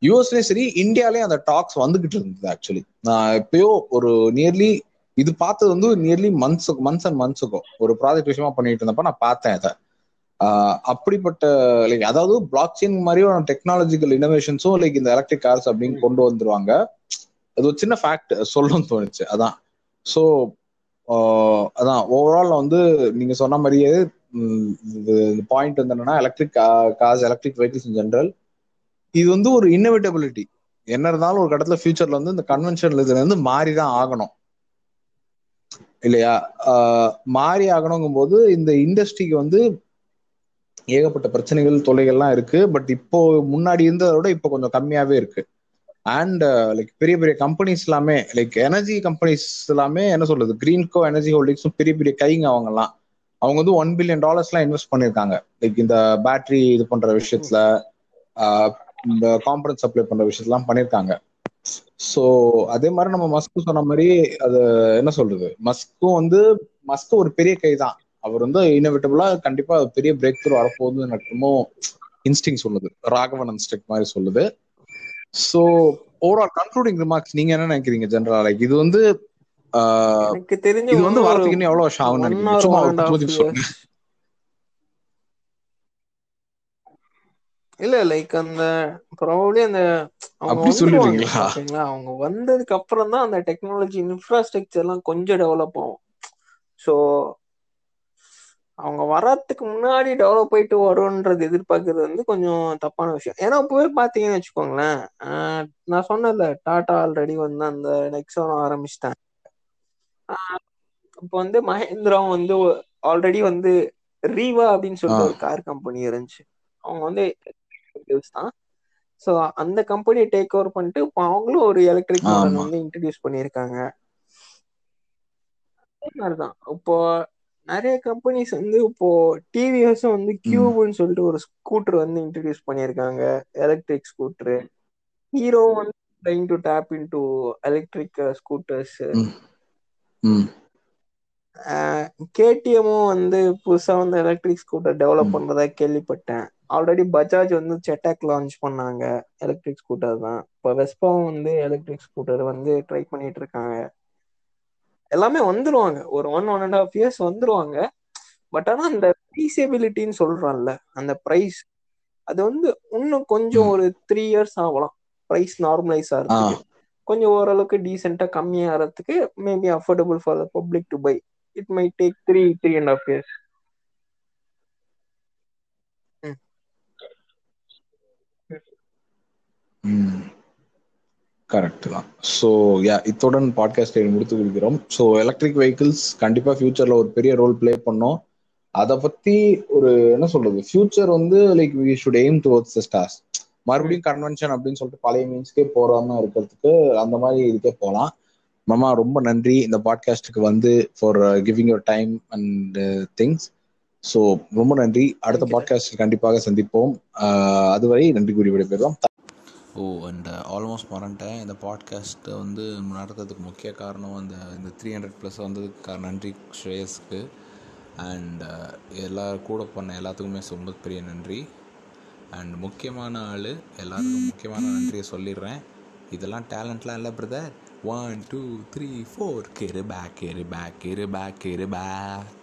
யூஎஸ்லயும் சரி இந்தியாலயும் அந்த டாக்ஸ் வந்துகிட்டு இருந்தது ஆக்சுவலி நான் எப்பயோ ஒரு நியர்லி இது பார்த்தது வந்து நியர்லி மந்த்ஸ் மந்த்ஸ் அண்ட் மந்த்ஸுக்கும் ஒரு ப்ராஜெக்ட் விஷயமா பண்ணிட்டு இருந்தப்ப நான் பார்த்தேன் இதை. அப்படிப்பட்ட லைக் அதாவது பிளாக் செயின் மாதிரியான டெக்னாலஜிக்கல் இனோவேஷன்ஸும் லைக் இந்த எலக்ட்ரிக் கார்ஸ் அப்படின்னு கொண்டு வந்துருவாங்க. அது ஒரு சின்ன ஃபேக்ட் சொல்லணும்னு தோணுச்சு அதான். ஸோ அதான் ஓவரால் வந்து நீங்க சொன்ன மாதிரியே இந்த பாயிண்ட் வந்து என்னன்னா electric cars electric vehicles in general இது வந்து ஒரு இன்னோவேட்டபிலிட்டி என்ன இருந்தாலும் ஒரு கடத்துல ஃபியூச்சர்ல வந்து இந்த கன்வென்ஷனல் இதுல இருந்து மாறி தான் ஆகணும். இல்லையா? மாறி ஆகணுங்கும் போது இந்த இண்டஸ்ட்ரிக்கு வந்து ஏகப்பட்ட பிரச்சனைகள் தொல்லைகள்லாம் இருக்கு. பட் இப்போ முன்னாடி இருந்ததை விட இப்போ கொஞ்சம் கம்மியாவே இருக்கு. அண்ட் லைக் uh, பெரிய பெரிய கம்பெனிஸ் எல்லாமே லைக் எனர்ஜி கம்பெனிஸ் எல்லாமே என்ன சொல்றது? கிரீன்கோ எனர்ஜி ஹோல்டிங்ஸும் பெரிய பெரிய கைங்க அவங்கலாம் அவங்க வந்து ஒன் பில்லியன் டாலர்ஸ்லாம் இன்வெஸ்ட் பண்ணியிருக்காங்க. லைக் இந்த பேட்டரி இது பண்ற விஷயத்துல uh, இந்த காம்பனன்ட் சப்ளை பண்ற விஷயத்தெல்லாம் பண்ணியிருக்காங்க. ஸோ அதே மாதிரி நம்ம மஸ்க்கு சொன்ன மாதிரி அது என்ன சொல்றது? மஸ்க்கும் வந்து மஸ்க்கு ஒரு பெரிய கை தான் அவர் வந்து இன்னோவேட்டபிளா கண்டிப்பா பெரிய பிரேக் த்ரூ வரப்போகுதுன்னு எனக்கு ரொம்ப இன்ஸ்டிங் சொல்லுது. ராகவன் இன்ஸ்டிக் மாதிரி சொல்லுது. ஸோ ஓவரால் கன்க்ளூடிங் ரிமார்க்ஸ் நீங்க என்ன நினைக்கிறீங்க ஜென்ரலா லைக் இது வந்து எனக்கு தெரிஞ்ச இது வந்து வரதுக்கு இன்னும் எவ்வளவு வருஷம் சொல்லுங்க. இயர்ஸ் இல்ல லைக் அந்த ப்ராபப்ளி அந்த அப்படி ஓகேங்களா? அவங்க வந்ததுக்கு அப்புறம் தான் அந்த டெக்னாலஜி இன்ஃப்ராஸ்ட்ரக்சர் எல்லாம் கொஞ்சம் டெவலப் ஆகும். ஸோ அவங்க வர்றதுக்கு முன்னாடி டெவலப் ஆயிட்டு வரும்ன்றது எதிர்பார்க்கறது வந்து கொஞ்சம் தப்பான விஷயம். ஏன்னா இப்பவே பாத்தீங்கன்னு வச்சுக்கோங்களேன் நான் சொன்னேன்ல டாடா ஆல்ரெடி வந்து அந்த நெக்ஸான் ஆரம்பிச்சிட்டாங்க. இப்போ வந்து மஹேந்திராவும் வந்து ஆல்ரெடி வந்து ரீவா அப்படின்னு சொல்லிட்டு ஒரு கார் கம்பெனி இருந்துச்சு. அவங்க வந்து தான். ஸோ அந்த கம்பெனியை டேக் ஓவர் பண்ணிட்டு இப்போ அவங்களும் ஒரு எலக்ட்ரிக் வந்து இன்ட்ரடியூஸ் பண்ணியிருக்காங்க. அதே மாதிரிதான். இப்போ நிறைய கம்பெனிஸ் வந்து இப்போ டிவிஎஸும் வந்து கியூப்னு சொல்லிட்டு ஒரு ஸ்கூட்டர் வந்து இன்ட்ரடியூஸ் பண்ணியிருக்காங்க. எலக்ட்ரிக் ஸ்கூட்டர் ஹீரோ வந்து trying to tap in to electric scooters கேடிஎம்மும் வந்து புதுசா வந்து எலக்ட்ரிக் ஸ்கூட்டர் டெவலப் ம். பண்றதா கேள்விப்பட்டேன். ஆல்ரெடி பஜாஜ் வந்து செட்டாக் லான்ச் பண்ணாங்க. எலக்ட்ரிக் ஸ்கூட்டர் தான். இப்போ வெஸ்பாவும் வந்து எலக்ட்ரிக் ஸ்கூட்டர் வந்து ட்ரை பண்ணிட்டு இருக்காங்க. எல்லாமே வந்துருவாங்க. ஒரு one one and half years வந்துருவாங்க. பட் ஆனா அந்த ஃபீஸிபிலிட்டின்னு சொல்றோம்ல அந்த பிரைஸ் அது வந்து இன்னும் கொஞ்சம் ஒரு த்ரீ இயர்ஸ் ஆகலாம். பிரைஸ் நார்மலைஸ் ஆகிறதுக்கு கொஞ்சம் ஓரளவுக்கு டீசெண்டா கம்மியாகிறதுக்கு maybe affordable for the public to buy it may take three three and half years ம். கரெக்ட் தான். ஸோ யா இத்துடன் பாட்காஸ்டை முடித்து கொள்கிறோம். ஸோ எலக்ட்ரிக் வெஹிக்கிள்ஸ் கண்டிப்பாக ஃபியூச்சரில் ஒரு பெரிய ரோல் ப்ளே பண்ணோம். அதை பற்றி ஒரு என்ன சொல்றது? ஃபியூச்சர் வந்து like we should aim towards the stars மறுபடியும் கன்வென்ஷன் அப்படின்னு சொல்லிட்டு பழைய மீன்ஸ்க்கே போறாம இருக்கிறதுக்கு அந்த மாதிரி இதுக்கே போகலாம் மாமா ரொம்ப நன்றி. இந்த பாட்காஸ்ட்டுக்கு வந்து for giving your time and things so ரொம்ப நன்றி. அடுத்த பாட்காஸ்ட் கண்டிப்பாக சந்திப்போம். ஆஹ் அதுவரை நன்றி கூறி விடைபெறுவோம். ஓ அண்ட் ஆல்மோஸ்ட் uh, மறந்துட்டேன். இந்த பாட்காஸ்ட்டை வந்து நடத்துறதுக்கு முக்கிய காரணம் அந்த இந்த த்ரீ ஹண்ட்ரட் ப்ளஸ் வந்ததுக்கு நன்றி ஸ்ரேயஸ்க்கு. அண்ட் uh, எல்லா கூட பண்ண எல்லாத்துக்குமே ரொம்ப பெரிய நன்றி. அண்ட் முக்கியமான ஆள் எல்லாருக்கும் முக்கியமான நன்றியை சொல்லிடுறேன். இதெல்லாம் டேலண்ட்லாம் இல்லை brother one two three four கேரு பேக் கேரு பேக் கேரு பேக் கேரு பேக்